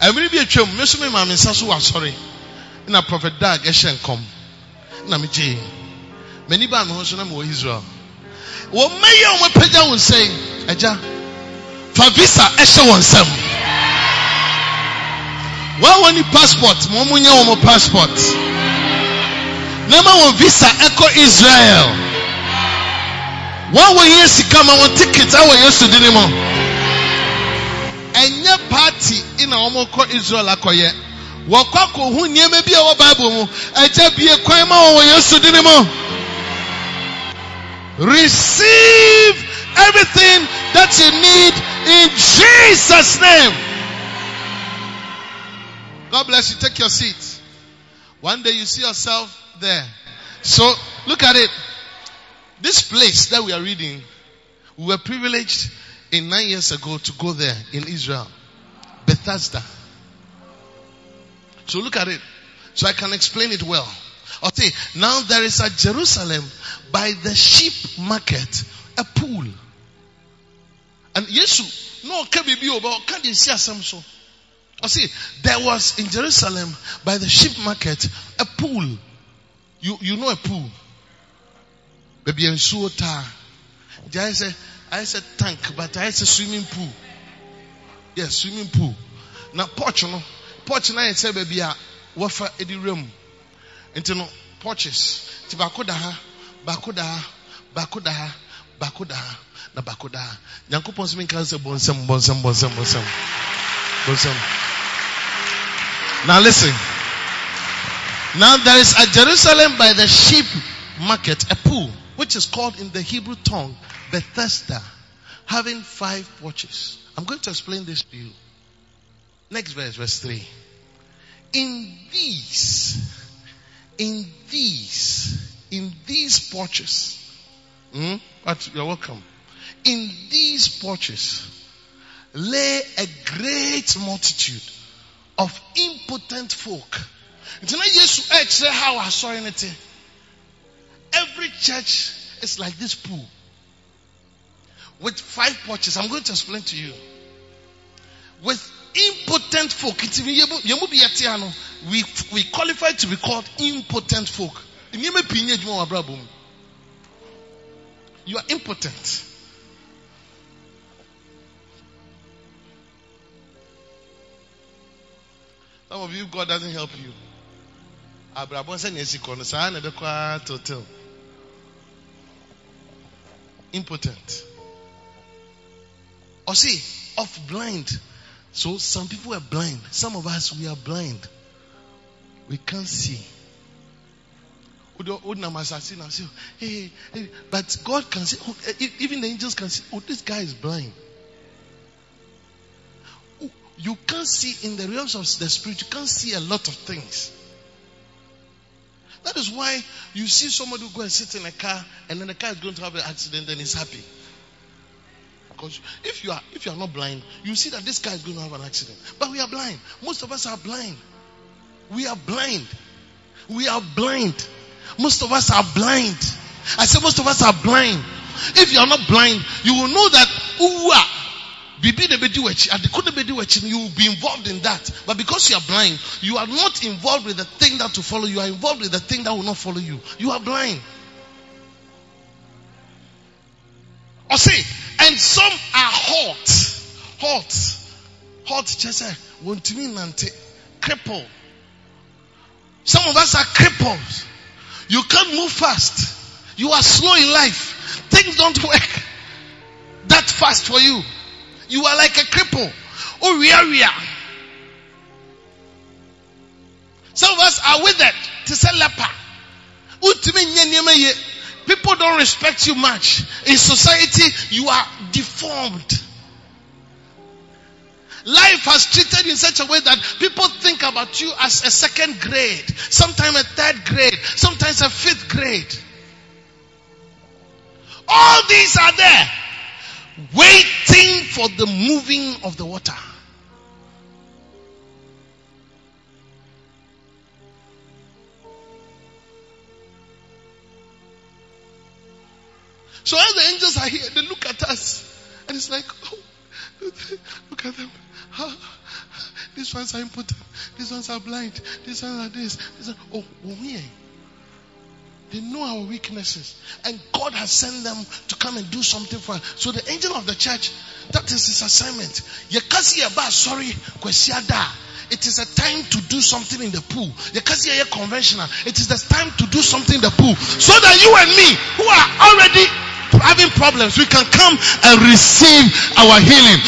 Ɛmiri bi atwam me nso me maame nsa so wɔ asɔre na prophet dag ɛhyɛ nkɔm. Na me gye m'ani baa me ho so na wɔ israel. Wɔn mma yi a wɔn apagya wɔn nsa yi agya fa visa ɛhyɛ wɔn nsam. Wɔn wɔn ni passport wɔn nyɛ wɔn passport na wɔn visa ɛkɔ israel. Wɔn a wɔn yɛ sika ma wɔn ticket ɛwɔ yesu di ne mu ɛnyɛ party na wɔn kɔ israel akɔyɛ wɔkɔ akɔhu nneɛma bi a ɛwɔ bible mu ɛgya bie kwan ma wɔn wɔ yesu di ne mu receive everything that you need in jesus name. God bless you. Take your seat. One day you see yourself there so look at it this place that we are reading we were privileged in nine years ago to go there in Israel, Bethesda. So look at it. So I can explain it well. Okay, now there is at Jerusalem by the sheep market a pool. And Yesu, no, can be oh, but can you see some so? I see, there was in Jerusalem by the sheep market a pool. You you know a pool. Baby and so Jai say I said tank, but I said swimming pool. Yes, swimming pool. Now porch no, porch na say baby a wafa edi room. Nti no porches. Ti bako da ha, bako da ha, bakoda ha, bakoda ha, na bako da ha. Nyankopɔn sɛ menka sɛ bɔnsɛm bɔnsɛm bɔnsɛm bɔnsɛm. Bɔnsɛm. Now listen. Now there is at Jerusalem by the sheep market a pool which is called in the Hebrew tongue Bethesda, having five porches. I'm going to explain this to you. Next verse, verse 3. In these, in these, in these porches, hmm? but you're welcome. In these porches lay a great multitude of impotent folk. Nti na Yesu eh, ɛkyerɛ how asɔre ne te. Every church is like this pool with five porches. I'm going to explain to you. With impotent folk, we we qualify to be called impotent folk. You are impotent. Some of you, God doesn't help you. Abrabɔ nsɛ na esi kɔ no saa na ɛbɛkɔ ara total. Impotent. See, of blind. So some people are blind. Some of us we are blind. We can't see. Udna Masasi now say, hey, hey, but God can see. oh, eh, even the angels can see. Oh, this guy is blind. You can't see in the realms of the spirit. You can't see a lot of things. That is why you see somebody go and sit in a car, and then the car is going to have an accident, and he's happy. Because if you are if you are not blind, you see that this car is going to have an accident. But we are blind. Most of us are blind. We are blind. We are blind. Most of us are blind. I say most of us are blind. If you are not blind, you will know that bibi na wachi, adeko na bedi you will be involved in that. But because you are blind, you are not involved with the thing that will follow you. Are involved with the thing that will not follow you. You are blind. Or see and some are hot, hot, hot. Just say, want to mean nante, crippled. Some of us are crippled. You can't move fast. You are slow in life. Things don't work that fast for you. You are like a cripple. Oh, we are, we are. Some of us are withered to say leper. People don't respect you much. In society, you are deformed. Life has treated you in such a way that people think about you as a second grade, sometimes a third grade, sometimes a fifth grade. All these are there, waiting for the moving of the water. So as the angels are here, they look at us and it's like, oh, look at them. These ones are impotent. These ones are blind. These ones are this. These are, oh, oh we're here. They know our weaknesses. And God has sent them to come and do something for us. So the angel of the church, that is his assignment. Sorry. It is a time to do something in the pool. Conventional. It is the time to do something in the pool. So that you and me, who are already having problems, we can come and receive our healing.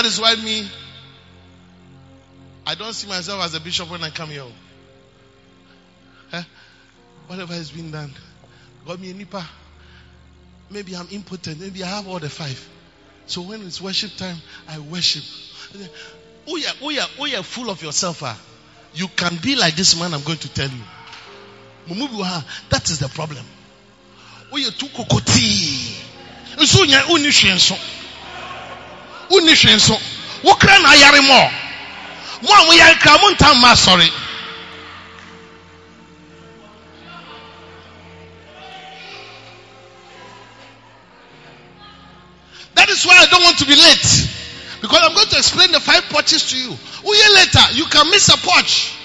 That is why me, I don't see myself as a bishop when I come here. Eh? Whatever has been done. God me a nipa. Maybe I'm impotent. Maybe I have all the five. So when it's worship time, I worship. Oh yeah, oh yeah, oh yeah, full of yourself. Ah. You can be like this man I'm going to tell you. That is the problem. Oh yeah, too kokoti. So hwee nso na ayare a ntam ma asɔre That is why I don't want to be late. Because I'm going to explain the five porches to you. A year later, you can miss a porch.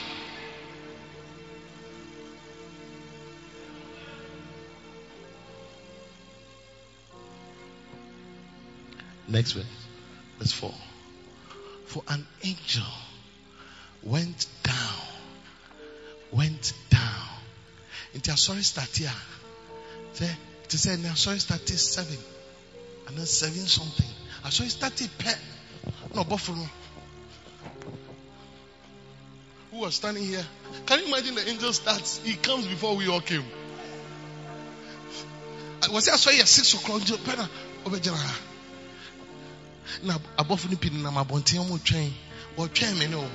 Next verse verse 4. For an angel went down, went down. Into a sorry start here. Say, to say, now sorry start is seven. And then seven something. I saw it started pet. No, buffalo. Who was standing here? Can you imagine the angel starts? He comes before we all came. Was it I saw you at six o'clock? Na abɔfo no pii nam abɔnten ɔmo twɛn. Wɔtwɛn me no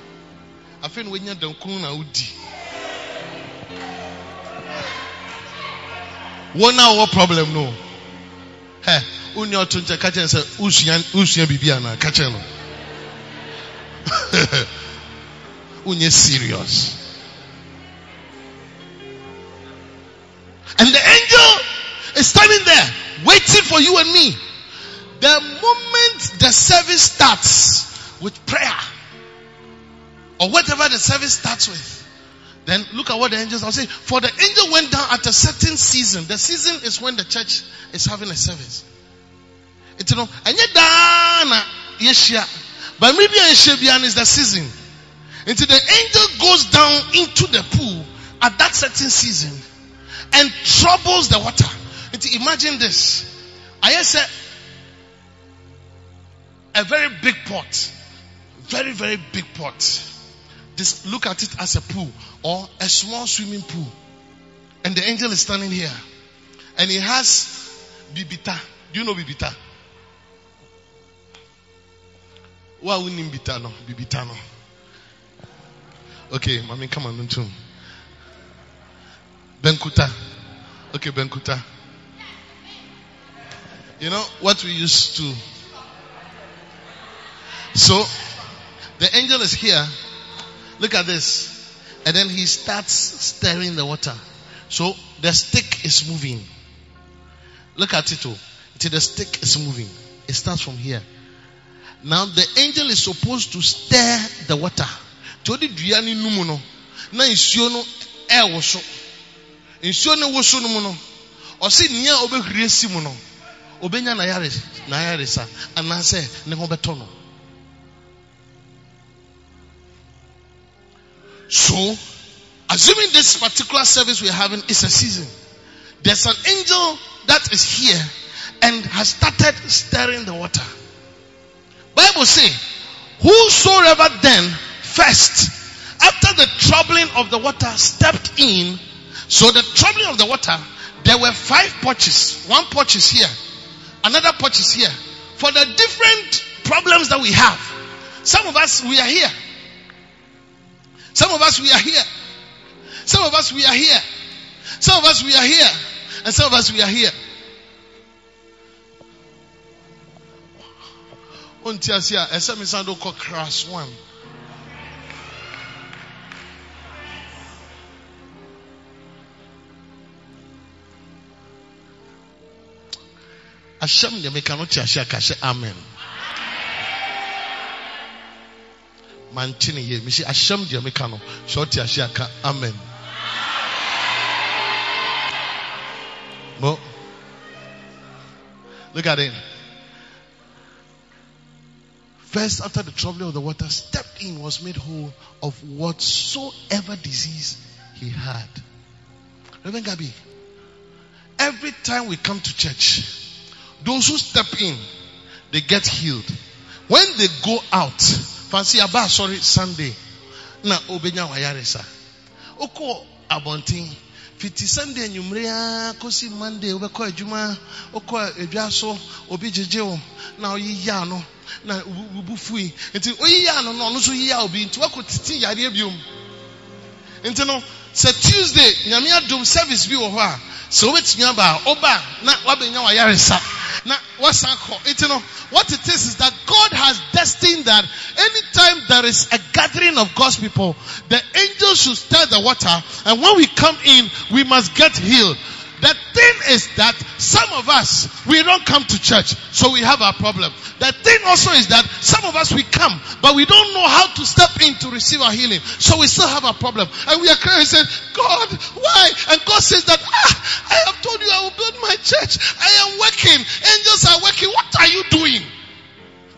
afei na wonya dankun na wodi. Wɔn a wɔwɔ problem no ɛ wonni ɔto nkyɛn kakyɛ sɛ wosua wosua biribi ana? Kakyɛ no. Wonyɛ serious. And the angel is standing there waiting for you and me. The moment the service starts with prayer, or whatever the service starts with, then look at what the angels are saying. For the angel went down at a certain season. The season is when the church is having a service. It's you know, and yet yeshia. But maybe Shebian is the season. Until the angel goes down into the pool at that certain season and troubles the water. Imagine this. I said a very big pot. Very, very big pot. Just look at it as a pool or a small swimming pool. And the angel is standing here. And he has bibita. Do you know bibita? Why need bibita no? Bibita no. Okay, mommy, come on, too. Benkuta. Okay, Benkuta. You know what we used to so the angel is here. Look at this. And then he starts stirring the water. So the stick is moving. Look at it. Oh. Until the stick is moving. It starts from here. Now the angel is supposed to stir the water. To the duani numuno. Na nsuo no ɛwɔ so. Nsuo no wɔ so no mu no. Ɔsi nea obehwie si mu. Obenya na yare na yare sa. Anaasɛ. So, assuming this particular service we're having is a season, there's an angel that is here and has started stirring the water. Bible say, whosoever then first, after the troubling of the water, stepped in. So the troubling of the water, there were five porches. One porch is here. Another porch is here. For the different problems that we have. Some of us, we are here. Some of us, we are here. Some of us, we are here. Some of us, we are here. And some of us, we are here. wonti ase a ɛsɛ me san do kɔ class one ahyɛ amen mante ne yie mehyɛ ahyɛm deɛ meka no hyɛ ɔte aka amen Mo. Look at it. First, after the troubling of the water, stepped in, was made whole of whatsoever disease he had. Reverend Gabi, every time we come to church, those who step in, they get healed. When they go out, fancy about sorry Sunday, na obenya wayaresa. Oko abontin. Fiti sunday anwummere a kɔsi monday wobɛkɔ adwuma wokɔ adwa so obi gyegye wo na ɔyiyaa no. Na wobu fui nti oyiyaa no na ɔno nso yiyaa obi. Nti woakɔ tete yareɛ biom nti no sɛ tuesday nyame adom service bi wɔ hɔ a sɛ wobɛtumi aba a woba na woabɛnya wayaresa na wasan kɔ. Nti no what it is is that god has destined that anytime there is a gathering of god's people the angels should stir the water and when we come in we must get healed the thing is that some of us we don't come to church so we have our problem. The thing also is that some of us we come but we don't know how to step in to receive our healing. So we still have a problem. And we are crying and saying god why? And god says that ah, i have told you i will build my church. I am working. Angels are working. What are you doing?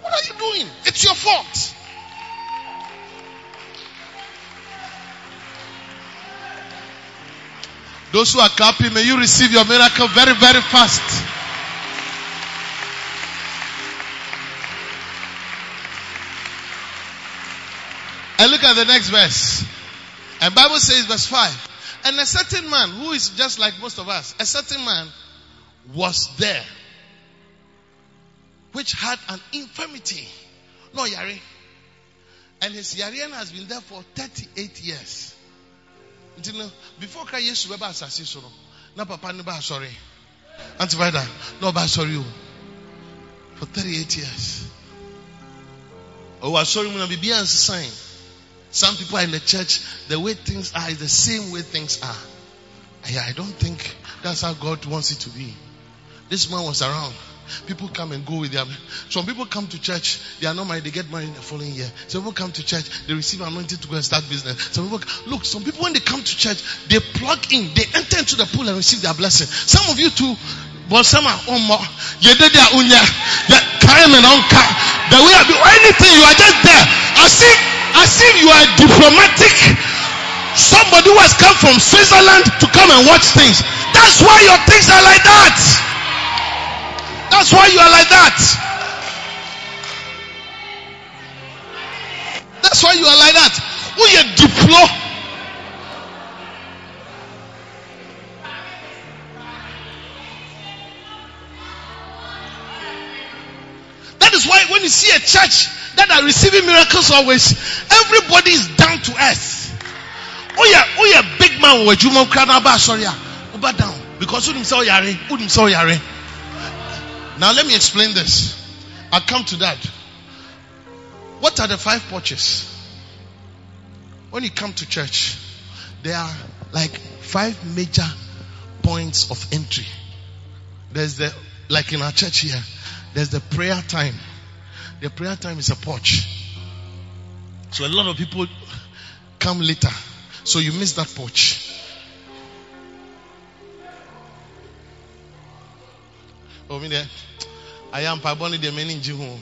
What are you doing? It's your fault Those who are clapping, may you receive your miracle very, very fast. And look at the next verse. And Bible says verse 5. And a certain man who is just like most of us, a certain man was there which had an infirmity. No yari. And his yarian has been there for 38 years. Nti no before kra yesu bɛba asase so no na papa no ba asɔre. Antivirda na ɔba asɔre o. For 38 years. Ɔwɔ asɔre mu na biribiara nsesan some people are in the church the way things are is the same way things are. I don't think that's how God wants it to be. This man was around People come and go with them. Some people come to church, they are not married, they get married in the following year. Some people come to church, they receive anointing to go and start business. Some people, look, some people when they come to church, they plug in, they enter into the pool and receive their blessing. Some of you too, but some are on unya, the time and unka, the way I do anything, you are just there. As if, as if you are diplomatic. Somebody who has come from Switzerland to come and watch things. That's why your things are like that. That's why you are like that. That's why you are like that. Who you deploy? That is why when you see a church that are receiving miracles always, everybody is down to earth. Oh yeah, oh yeah, big man with you sorry, ah. over down because who himself oh, yare, eh? who himself oh, yare. Eh? Now let me explain this. I'll come to that. What are the five porches? When you come to church, there are like five major points of entry. There's the, like in our church here, there's the prayer time. The prayer time is a porch. So a lot of people come later. So you miss that porch. Oh, me there. I am Paboni the many Jihu.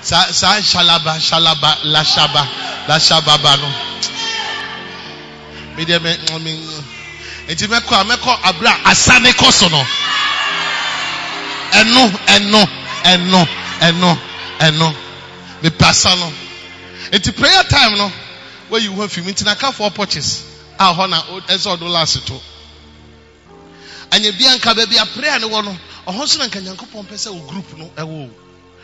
Sa sa shalaba shalaba la shaba la shaba bano. Me there me I mean enti mekọ mekọ abra asane kọ so no. Ẹnu ẹnu ẹnu ẹnu ẹnu me pasa no. Enti prayer time no where you want film enti na ka four porches. Ah ho na ẹsẹ ọdún last to anya bia nka baabi a prayer ne wɔ no ɔho nso na nka nyankopɔn pɛ sɛ wo group no ɛwɔ o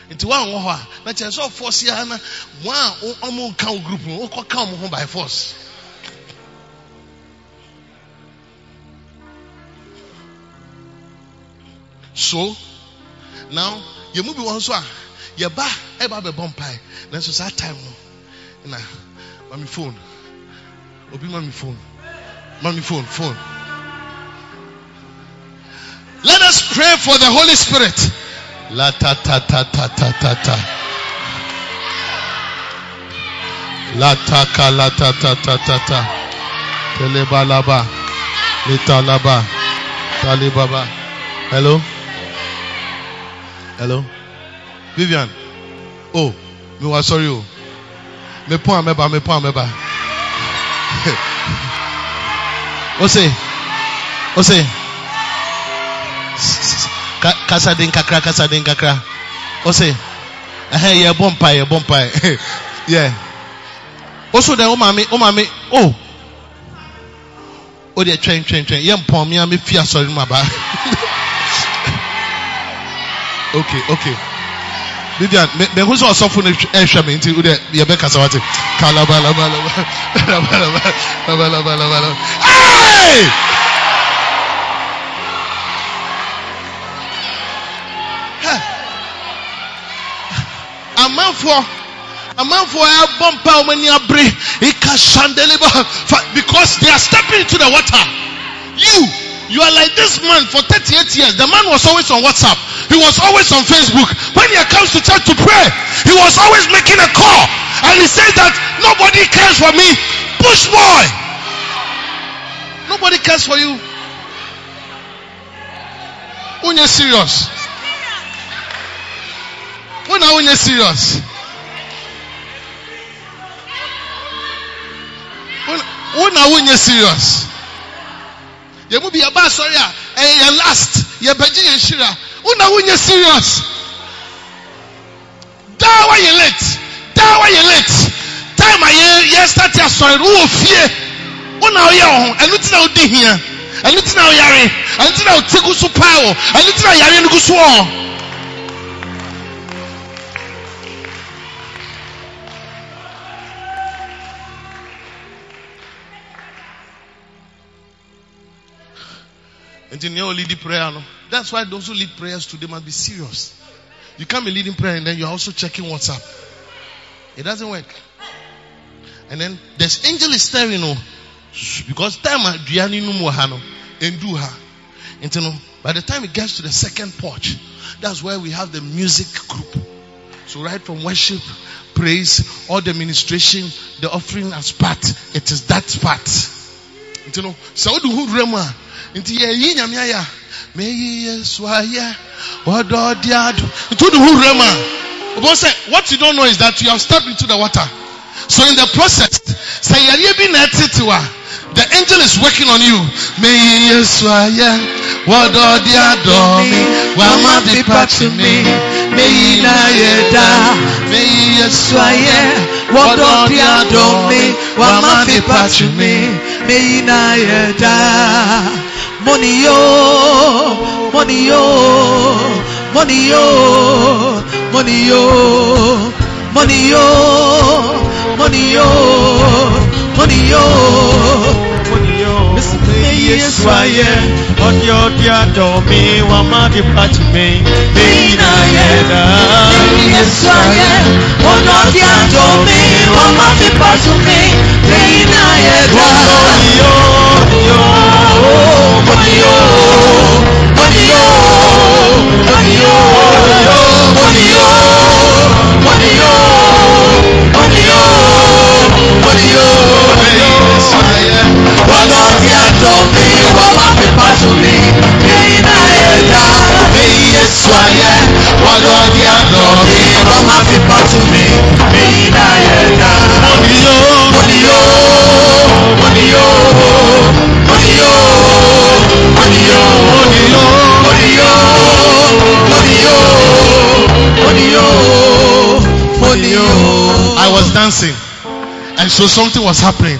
nti woanwɔ hɔ a na kyerɛ sɛ ɔforce ya na wɔn a ɔmo nka wo group no wokɔka ɔmo ho by force. So now yɛn mu bi wɔ nso a yɛba ɛba abɛbɔ mpae nanso saa time no. Na mami phone. Obi mami phone. Mami phone phone let us pray for the holy spirit. La ta ta ta ta ta ta ta. La ta ka la ta ta ta ta ta. Teleba laba lita laba talibaba hello? Hello? Vivian. Oh me was sorry oh me ameba me pon ameba o say o say Ka- kasa den kakra kasa den kakra. O say eh yeah bon pie yeah bon pie yeah. Also then o mami o mami oh o de twɛn twɛn twɛn yɛ mpɔn mi a mi fi asɔre mu aba okay okay vivian mɛ ko sɛ ɔsɔfo no ɛhwɛ mi nti o de yɛ bɛ kasa wate. Kalaba amanfoɔ amanfoɔ ɛbɔ mpa wɔn ani abere ika shandeleba fa- because they are stepping into the water. You you are like this man for thirty-eight years. The man was always on whatsapp. He was always on facebook. When he comes to church to pray he was always making a call. And he says that nobody cares for me. Push boy. Nobody cares for you. Unye serious. Una unye serious una wonye serious? Yɛn mu bi yɛba asɔre a ɛyɛ yɛn last. Yɛbɛgye yɛn hyira una wonye serious? Daa wayɛ late. Daa wayɛ late. Time a yɛ yɛ start asɔre no wɔ fie una ɔyɛ ɔho ɛno ti na ɔdi hia ɛno ti na ɔyare ɛno ti na ɔte gu so paa wɔ ɛno ti na yare no gu so wɔ. That's why those who lead prayers today must be serious. You can't be leading prayer and then you're also checking WhatsApp. It doesn't work. And then this angel is staring, no, because time you know, by the time it gets to the second porch, that's where we have the music group. So right from worship, praise, all the ministration, the offering as part, it is that part. nti no sɛ wode mu a nti nyame meyi yesu wɔdɔ ɔde ado. Nti sɛ what you don't know is that you have stepped into the water. So in the process sɛ yareɛ bi na ɛtete a the angel is working on you. Meyi yesu ayɛ wɔdɔ ɔde adɔ me. Wama pipa to me. Meyi na yɛ da meyi yesu ayɛ wà má fi pàtó mi, méyì náà yẹ money yo, money yo, money yo, money yo, money yo, money yo, money yo, money yo. Yeswaye, on your diado me, wamadi pati me, mina yeda. Yeswaye, on your diado me, wamadi pati me, mina yeda. Oh, yo, yo, oh oh Dios. Dancing, and so something was happening.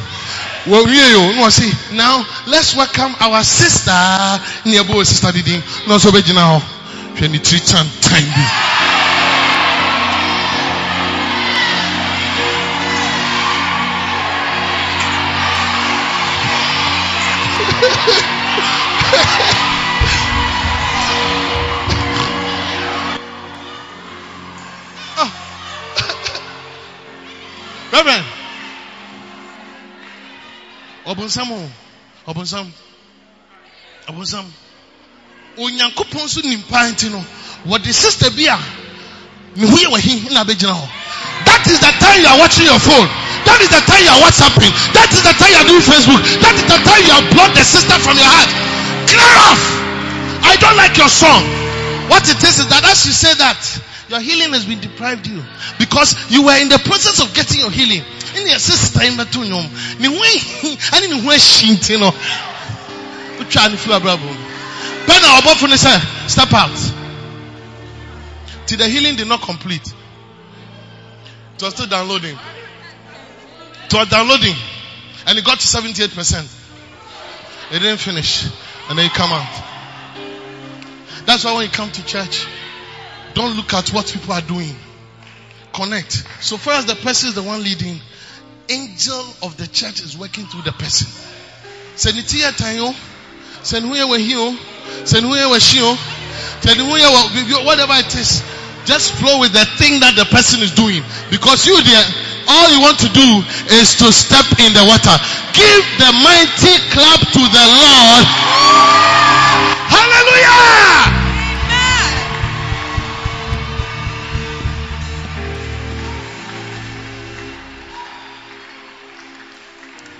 Well, you know, see, now let's welcome our sister. Nearby sister Didi. No, so be now. Twenty-three time time. Ɔbonsam o. Ɔbonsam. Onyankopɔn nso nim paa no, wɔde sister bi a ne ho yɛ wahi na abɛgyina hɔ. That is the time you are watching your phone. That is the time you are WhatsApping. That is the time you are doing Facebook. That is the time you have blocked the sister from your heart. Clear off. I don't like your song. What it is is that as you say that, your healing has been deprived you because you were in the process of getting your healing. In your sister in Batunyum, wen shinti no. Utwa ni fi abrabo. Pen na obo fun step out. Till the healing did not complete. It was still downloading. It was downloading. And it got to 78%. It didn't finish. And then it come out. That's why when you come to church, don't look at what people are doing. Connect. So far as the person is the one leading, angel of the church is working through the person. Senitia tayo, senhuye wehio, senhuye weshio, senhuye whatever it is. Just flow with the thing that the person is doing. Because you there, all you want to do is to step in the water. Give the mighty clap to the Lord. Hallelujah!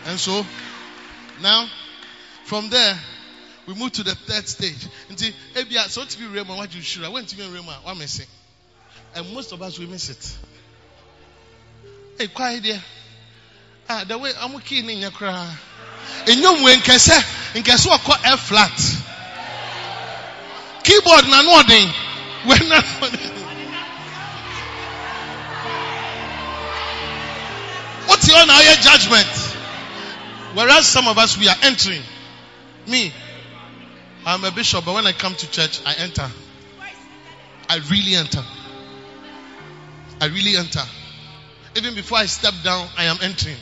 And so, now, from there, we move to the third stage. Nti, ebia, so to be Rema, what you should, I went to be Rema, what am I saying? And most of us, we miss it. Hey, quiet there. Ah, the way I'm keen in your cry. In your way, in case, in case what call F flat. Keyboard, na nodding. When na What's your now your judgment? Whereas some of us we are entering. Me, I'm a bishop, but when I come to church, I enter. I really enter. I really enter. Even before I step down, I am entering.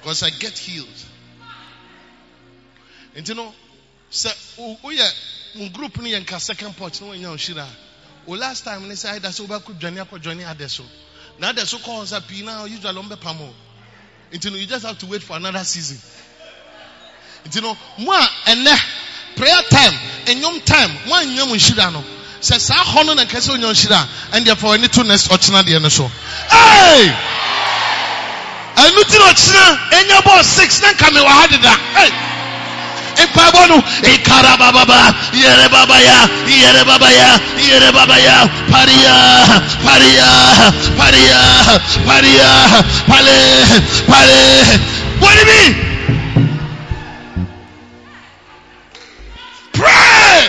Because I get healed. And you know, so we are group ni yanka second part no nya oshira. O last time they say that so ba ku dwane akọ dwane adeso. Na adeso call us up now usually on be pamo. And you know, you just have to wait for another season. And you know, mo ene prayer time, enyom time, mo anyam oshira no. sɛ saa hɔ no na nkɛ sɛ onya nhyira a ɛn deɛ fa w'ani to next ɔkyena deɛ no so Hey! ɛnu ti na ɔkyena ɛnya bɔɔ six na nka me wɔ ha deda Hey! Mpaebɔ no ikarabababa yɛrɛbabaya yɛrɛbabaya yɛrɛbabaya paria. Paria. Paria. Paria. Pale. Pale. What do you mean? Pray.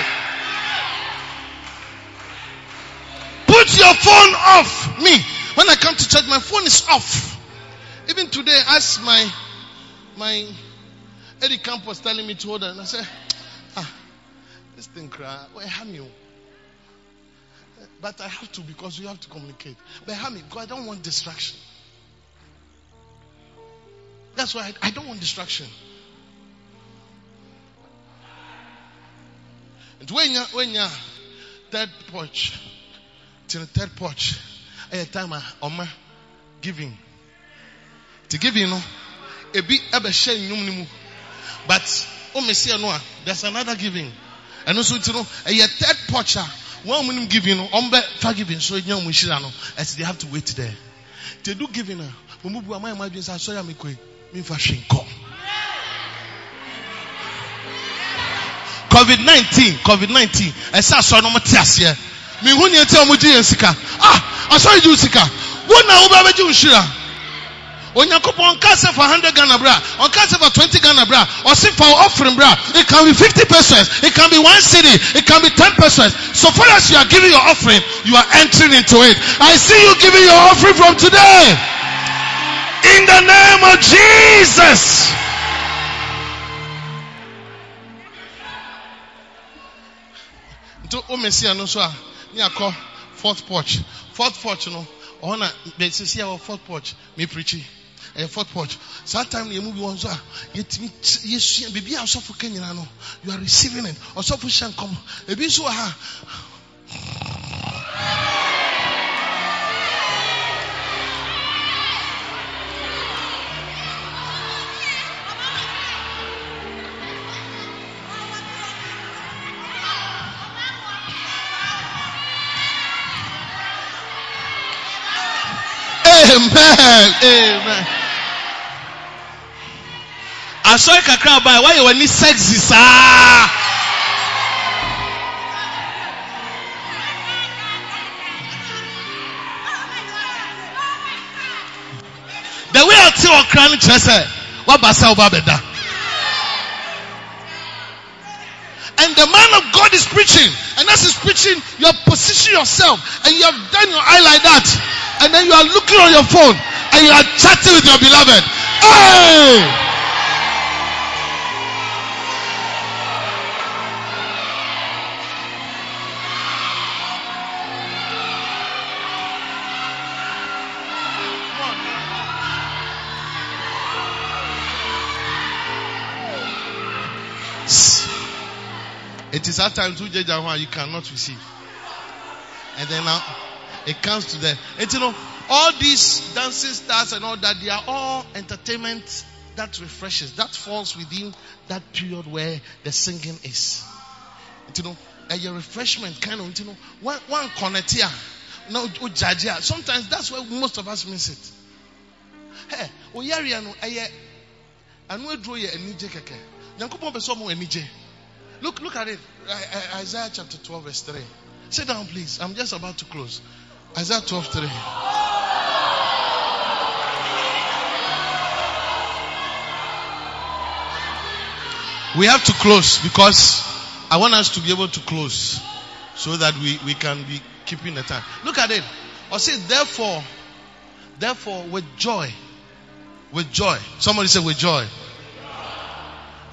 Put your phone off. Me, when I come to church, my phone is off. Even today, as my my aide-de-camp was telling me to hold on, and I said, Ah, this thing cry. Well, have you? But I have to because we have to communicate. But have me because I don't want distraction. That's why I, I don't want distraction. And when you when you third porch, the third porch, a time ọma giving. To give you know, ebi ebe share ni mu. But o me see no there's another giving. And also you know, a third porch a one minimum giving no, ombe fa giving so nya mu shira no, as they have to wait there. To do giving na, mo mu bu amai imagine say so ya me koi, me fa hwenko. COVID-19, COVID-19, ɛsɛ asɔ no mo te aseɛ. Mihu ni eti a wɔn gye yɛn sika. Ah, asɔre gye wo sika. Wɔn na wɔbɛ abɛgye wo nhyira. Onyankopɔn ɔnka sɛ for hundred Ghana bra, ɔnka sɛ for twenty Ghana bra, ɔsi for offering bra. It can be fifty pesos, it can be one city, it can be ten pesos. So far as you are giving your offering, you are entering into it. I see you giving your offering from today. In the name of Jesus. nti o mesia no nso a ne akɔ fourth porch fourth porch no ɔhɔ na bɛsisi fourth porch me preachi ɛyɛ fourth porch Sometimes you no yɛmu bi wɔn nso a yɛtumi yɛsua biribi no you are receiving it ɔsɔfo so nkɔm Come, baby, so ha Amen. Amen. Asɔre kakra aba why you w'ani sexy saa. The way ɔte ɔkra no kyerɛ sɛ waba sɛ ɔba bɛda. And the man of God is preaching. And as he's preaching, you have positioned yourself and you have done your eye like that. And then you are looking on your phone and you are chatting with your beloved. Hey! It is at times you cannot receive. And then now it comes to them. And you know, all these dancing stars and all that, they are all entertainment that refreshes, that falls within that period where the singing is. And you know, a refreshment kind of, you know, one, one connect here. No, oh, judge here. Sometimes that's where most of us miss it. Hey, oyari anu, aye, anu edro ye enije keke. Look, look at it. Isaiah chapter 12, verse 3. Sit down, please. I'm just about to close. Isaiah 12, 3. We have to close because I want us to be able to close so that we, we can be keeping the time. Look at it. I say, therefore, therefore, with joy, with joy. Somebody say, with joy.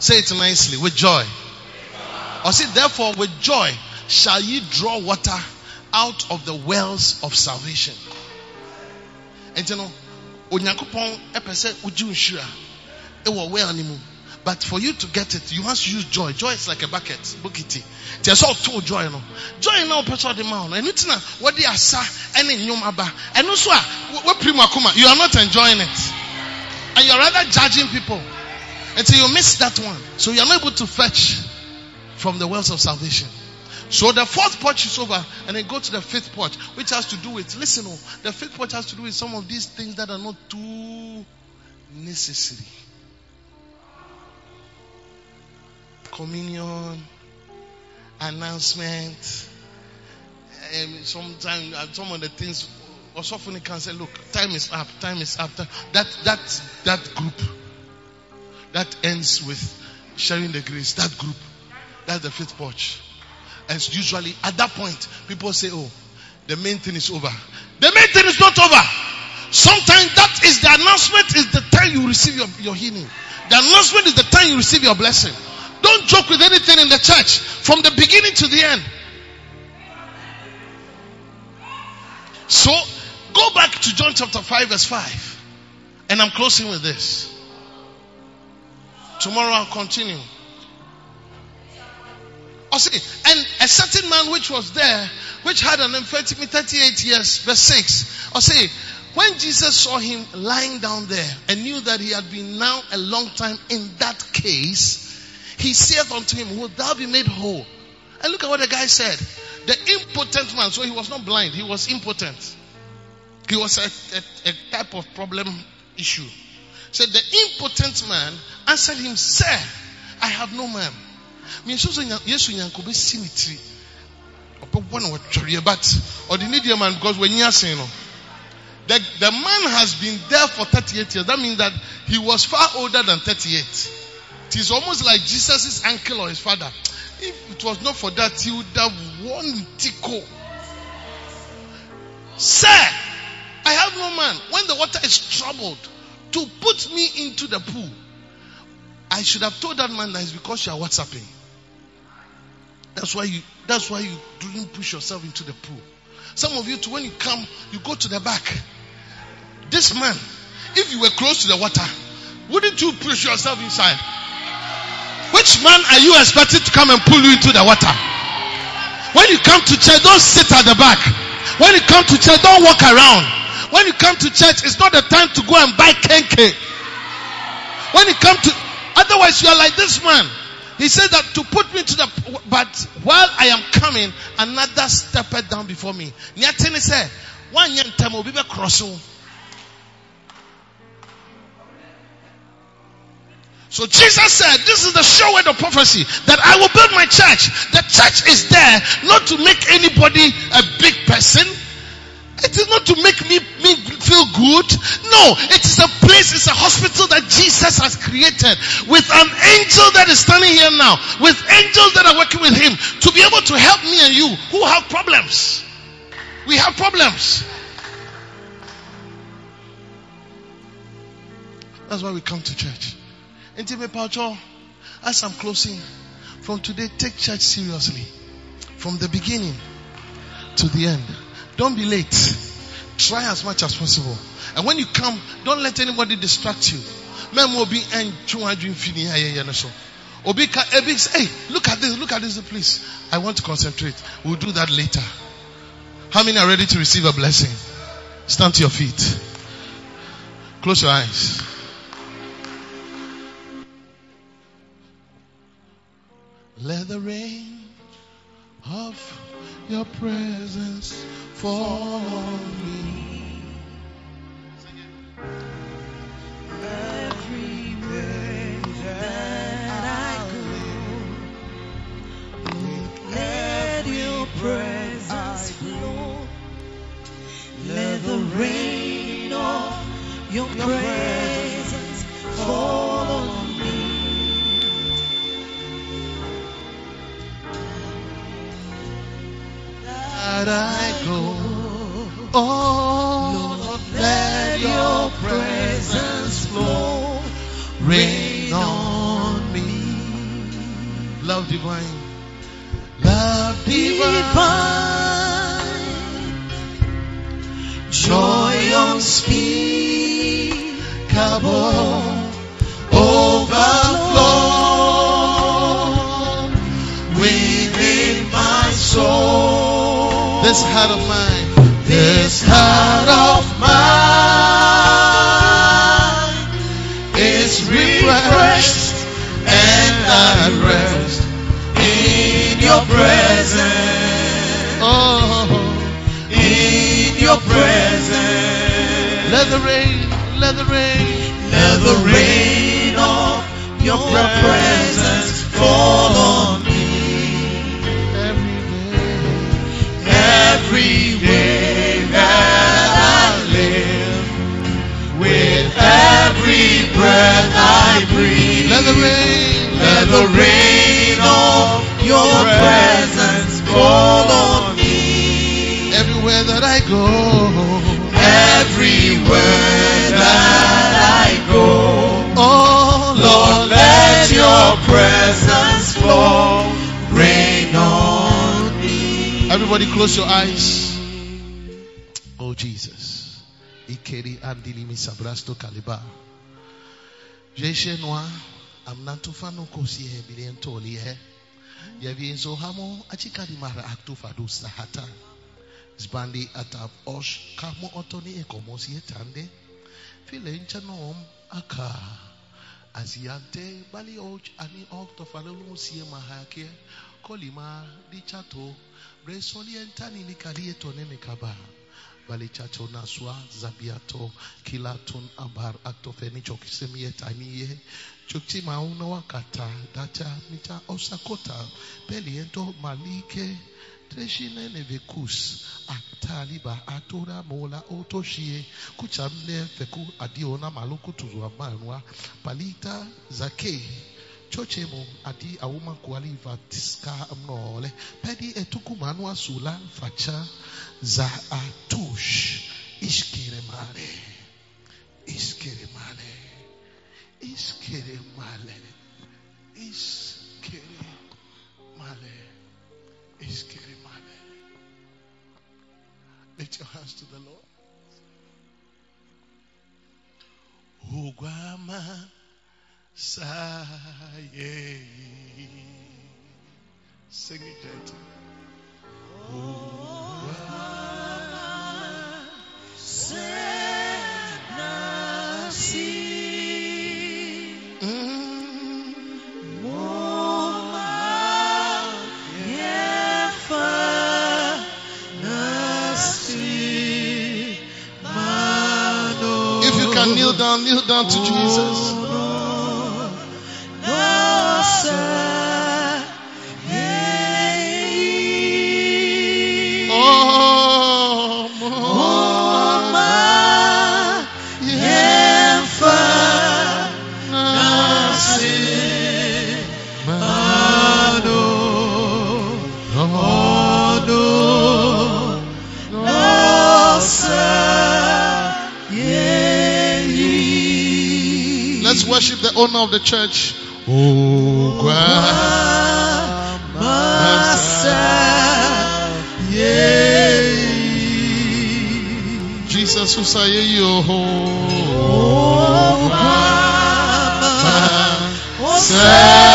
Say it nicely, with joy. Or say, therefore, with joy shall ye draw water out of the wells of salvation. And you know, onyankopɔn ɛpɛ sɛ wogye nhyira ɛwɔ well no mu. But for you to get it you must use joy. Joy is like a bucket. Bokiti nti ɛsɛ ɔtoo joy no. Joy na wopɛ sɛ ɔde ma wo no ɛno ntina wɔde asa ɛne nnwom aba. Ɛno nso a wɔpiri mu akoma. You are not enjoying it. And you are rather judging people. Until you miss that one. So you are not able to fetch from the wells of salvation. So the fourth porch is over, and then go to the fifth porch, which has to do with listen. Oh, the fifth porch has to do with some of these things that are not too necessary. Communion, announcement, and sometimes uh, some of the things. Often can say, "Look, time is up. Time is up." That that that group that ends with sharing the grace. That group that's the fifth porch. And usually at that point, people say, Oh, the main thing is over. The main thing is not over. Sometimes that is the announcement is the time you receive your, your healing. The announcement is the time you receive your blessing. Don't joke with anything in the church from the beginning to the end. So go back to John chapter 5, verse 5. And I'm closing with this. Tomorrow I'll continue. See, and a certain man which was there, which had an infirmity 38 years, verse 6. I say, when Jesus saw him lying down there and knew that he had been now a long time in that case, he saith unto him, Will thou be made whole? And look at what the guy said. The impotent man, so he was not blind, he was impotent. He was a, a, a type of problem issue. Said the impotent man answered him, Sir, I have no man mesu sɛ yesu nyanko bɛsi ne tiri ɔbɛbɔ no wɔtwereɛ but ɔde ne deɛ man because asen no the, the man has been there for 38 years. That means that he was far older than 38. It is almost like Jesus' uncle or his father. If it was not for that, he would have won Tico. Sir, I have no man. When the water is troubled, to put me into the pool, I should have told that man that it's because you are WhatsApping. That's why you that's why you didn't push yourself into the pool. Some of you too, when you come, you go to the back. This man, if you were close to the water, wouldn't you push yourself inside? Which man are you expected to come and pull you into the water? When you come to church, don't sit at the back. When you come to church, don't walk around. When you come to church, it's not the time to go and buy kenke. When you come to, otherwise you are like this man. He said that to put me to the, but while I am coming, another stepped down before me. Niatini said, one yen temo bibe cross. So Jesus said, this is the sure word of prophecy that I will build my church. The church is there not to make anybody a big person it is not to make me, me feel good. No, it is a place, it's a hospital that Jesus has created with an angel that is standing here now, with angels that are working with him to be able to help me and you who have problems. We have problems. That's why we come to church. Intimate Paucho, as I'm closing, from today, take church seriously. From the beginning to the end. Don't be late. Try as much as possible. And when you come, don't let anybody distract you. Be and Obi hey, look at this, look at this, please. I want to concentrate. We'll do that later. How many are ready to receive a blessing? Stand to your feet. Close your eyes. Let the rain of your presence on me. Jeshe noa amnantufa no kosi he bilientoli he. Yavienzo eh? hamo achikali mara aktufa du sahata. Zbandi atap osh kamo otoni e como si etande. Filencha noom aka. Aziante eh, bali oj ani falelu sie mahake. Kolima ah, di chato. Entani nikali etone mikaba. Bali chacho naswa zabiato kilatun abar aktofeni chokisemi etaniye. Chukchi mauna wakata data mita osakota. Peliento malike. Treshine nevekus ataliba atora mola otoshie kuchamle feku adiona maluku tuzwa manwa palita zake chochemo adi awuma kualiva tiska mnole pedi etuku manwa sula facha za atush. Iskere male. Iskere male. Iskere male. Iskere male. Iskere male. Lift your hands to the Lord. Ugwama Sing it gentle. If you can kneel down, kneel down to Jesus. Owner of the church. Oh, Jesus who say yo. Yes,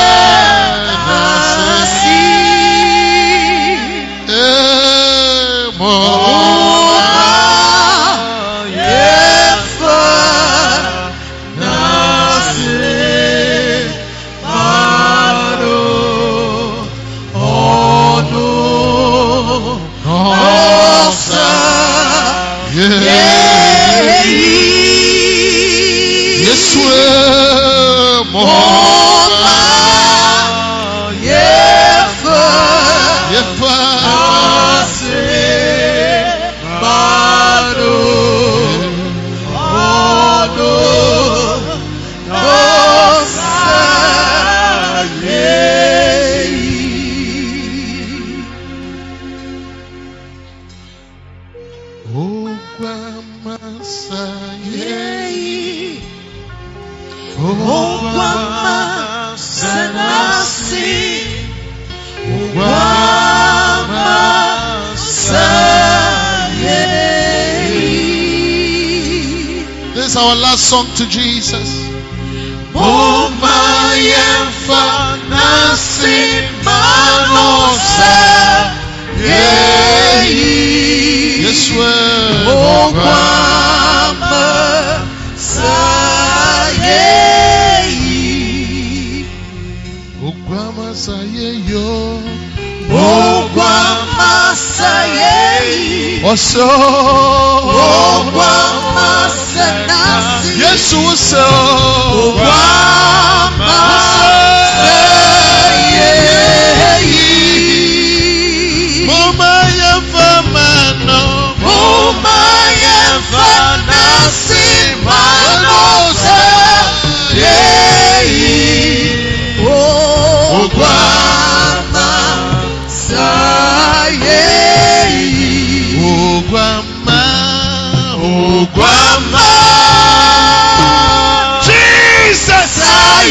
our last song to Jesus. Yes, we Ogwama saye yo. Oso. Yesu so. Mama ya fama no. Ogwama. Ogwama. Jesus.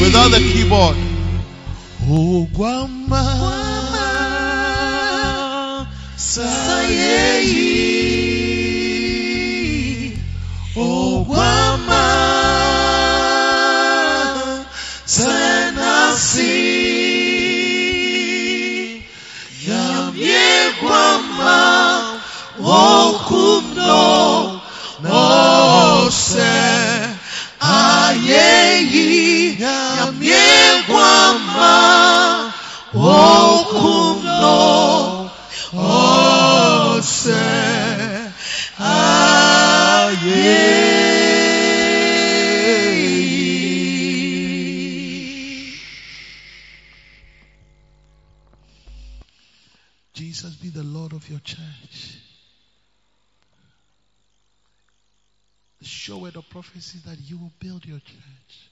Without the keyboard. Jesus prophecy that you will build your church.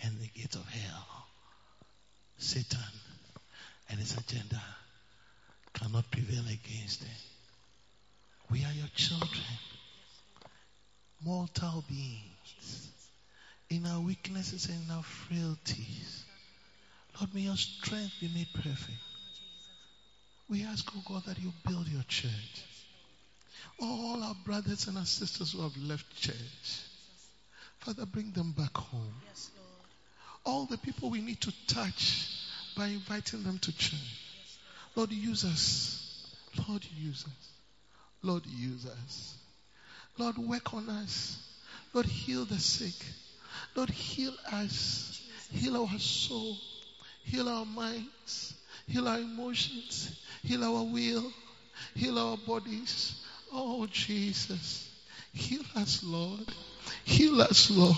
And the gates of hell, Satan and his agenda cannot prevail against it. We are your children, mortal beings, in our weaknesses and in our frailties. Lord, may your strength be made perfect. We ask, oh God, that you build your church. All our brothers and our sisters who have left church, Father, bring them back home. All the people we need to touch by inviting them to church. Lord, use us. Lord, use us. Lord, use us. Lord, work on us. Lord, heal the sick. Lord, heal us. Heal our soul. Heal our minds. Heal our emotions. Heal our will. Heal our bodies. Oh, Jesus. Heal us, Lord. Heal us, Lord.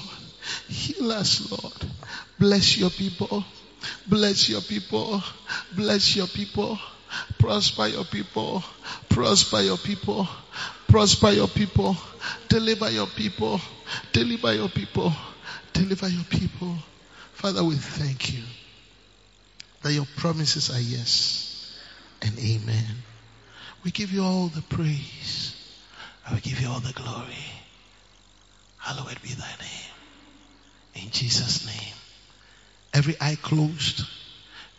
Heal us, Lord. Bless your people. Bless your people. Bless your people. Prosper your people. Prosper your people. Prosper your people. Deliver your people. Deliver your people. Deliver your people. Father, we thank you that your promises are yes and amen. We give you all the praise. I will give you all the glory. Hallowed be thy name. In Jesus' name. Every eye closed.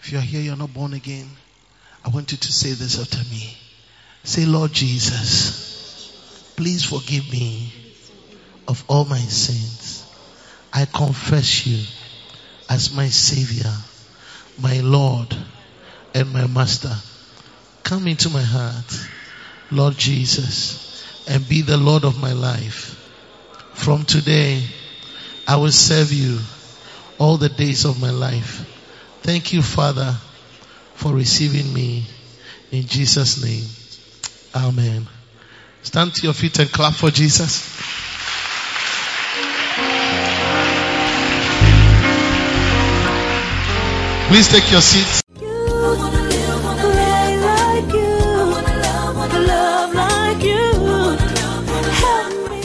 If you're here, you're not born again. I want you to say this after me. Say, Lord Jesus, please forgive me of all my sins. I confess you as my Savior, my Lord, and my Master. Come into my heart, Lord Jesus, and be the Lord of my life. From today, I will serve you all the days of my life. Thank you, Father, for receiving me in Jesus' name. Amen. Stand to your feet and clap for Jesus. Please take your seats.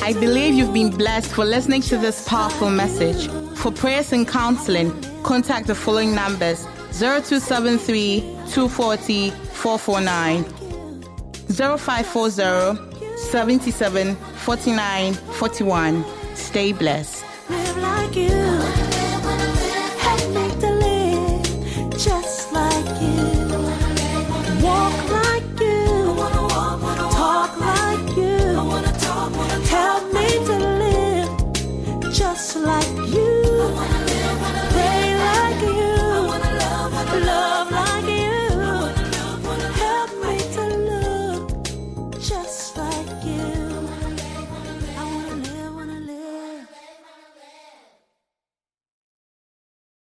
I believe you've been blessed for listening to this powerful message. For prayers and counseling, contact the following numbers 0273 240 449, 0540 77 49 41. Stay blessed. Like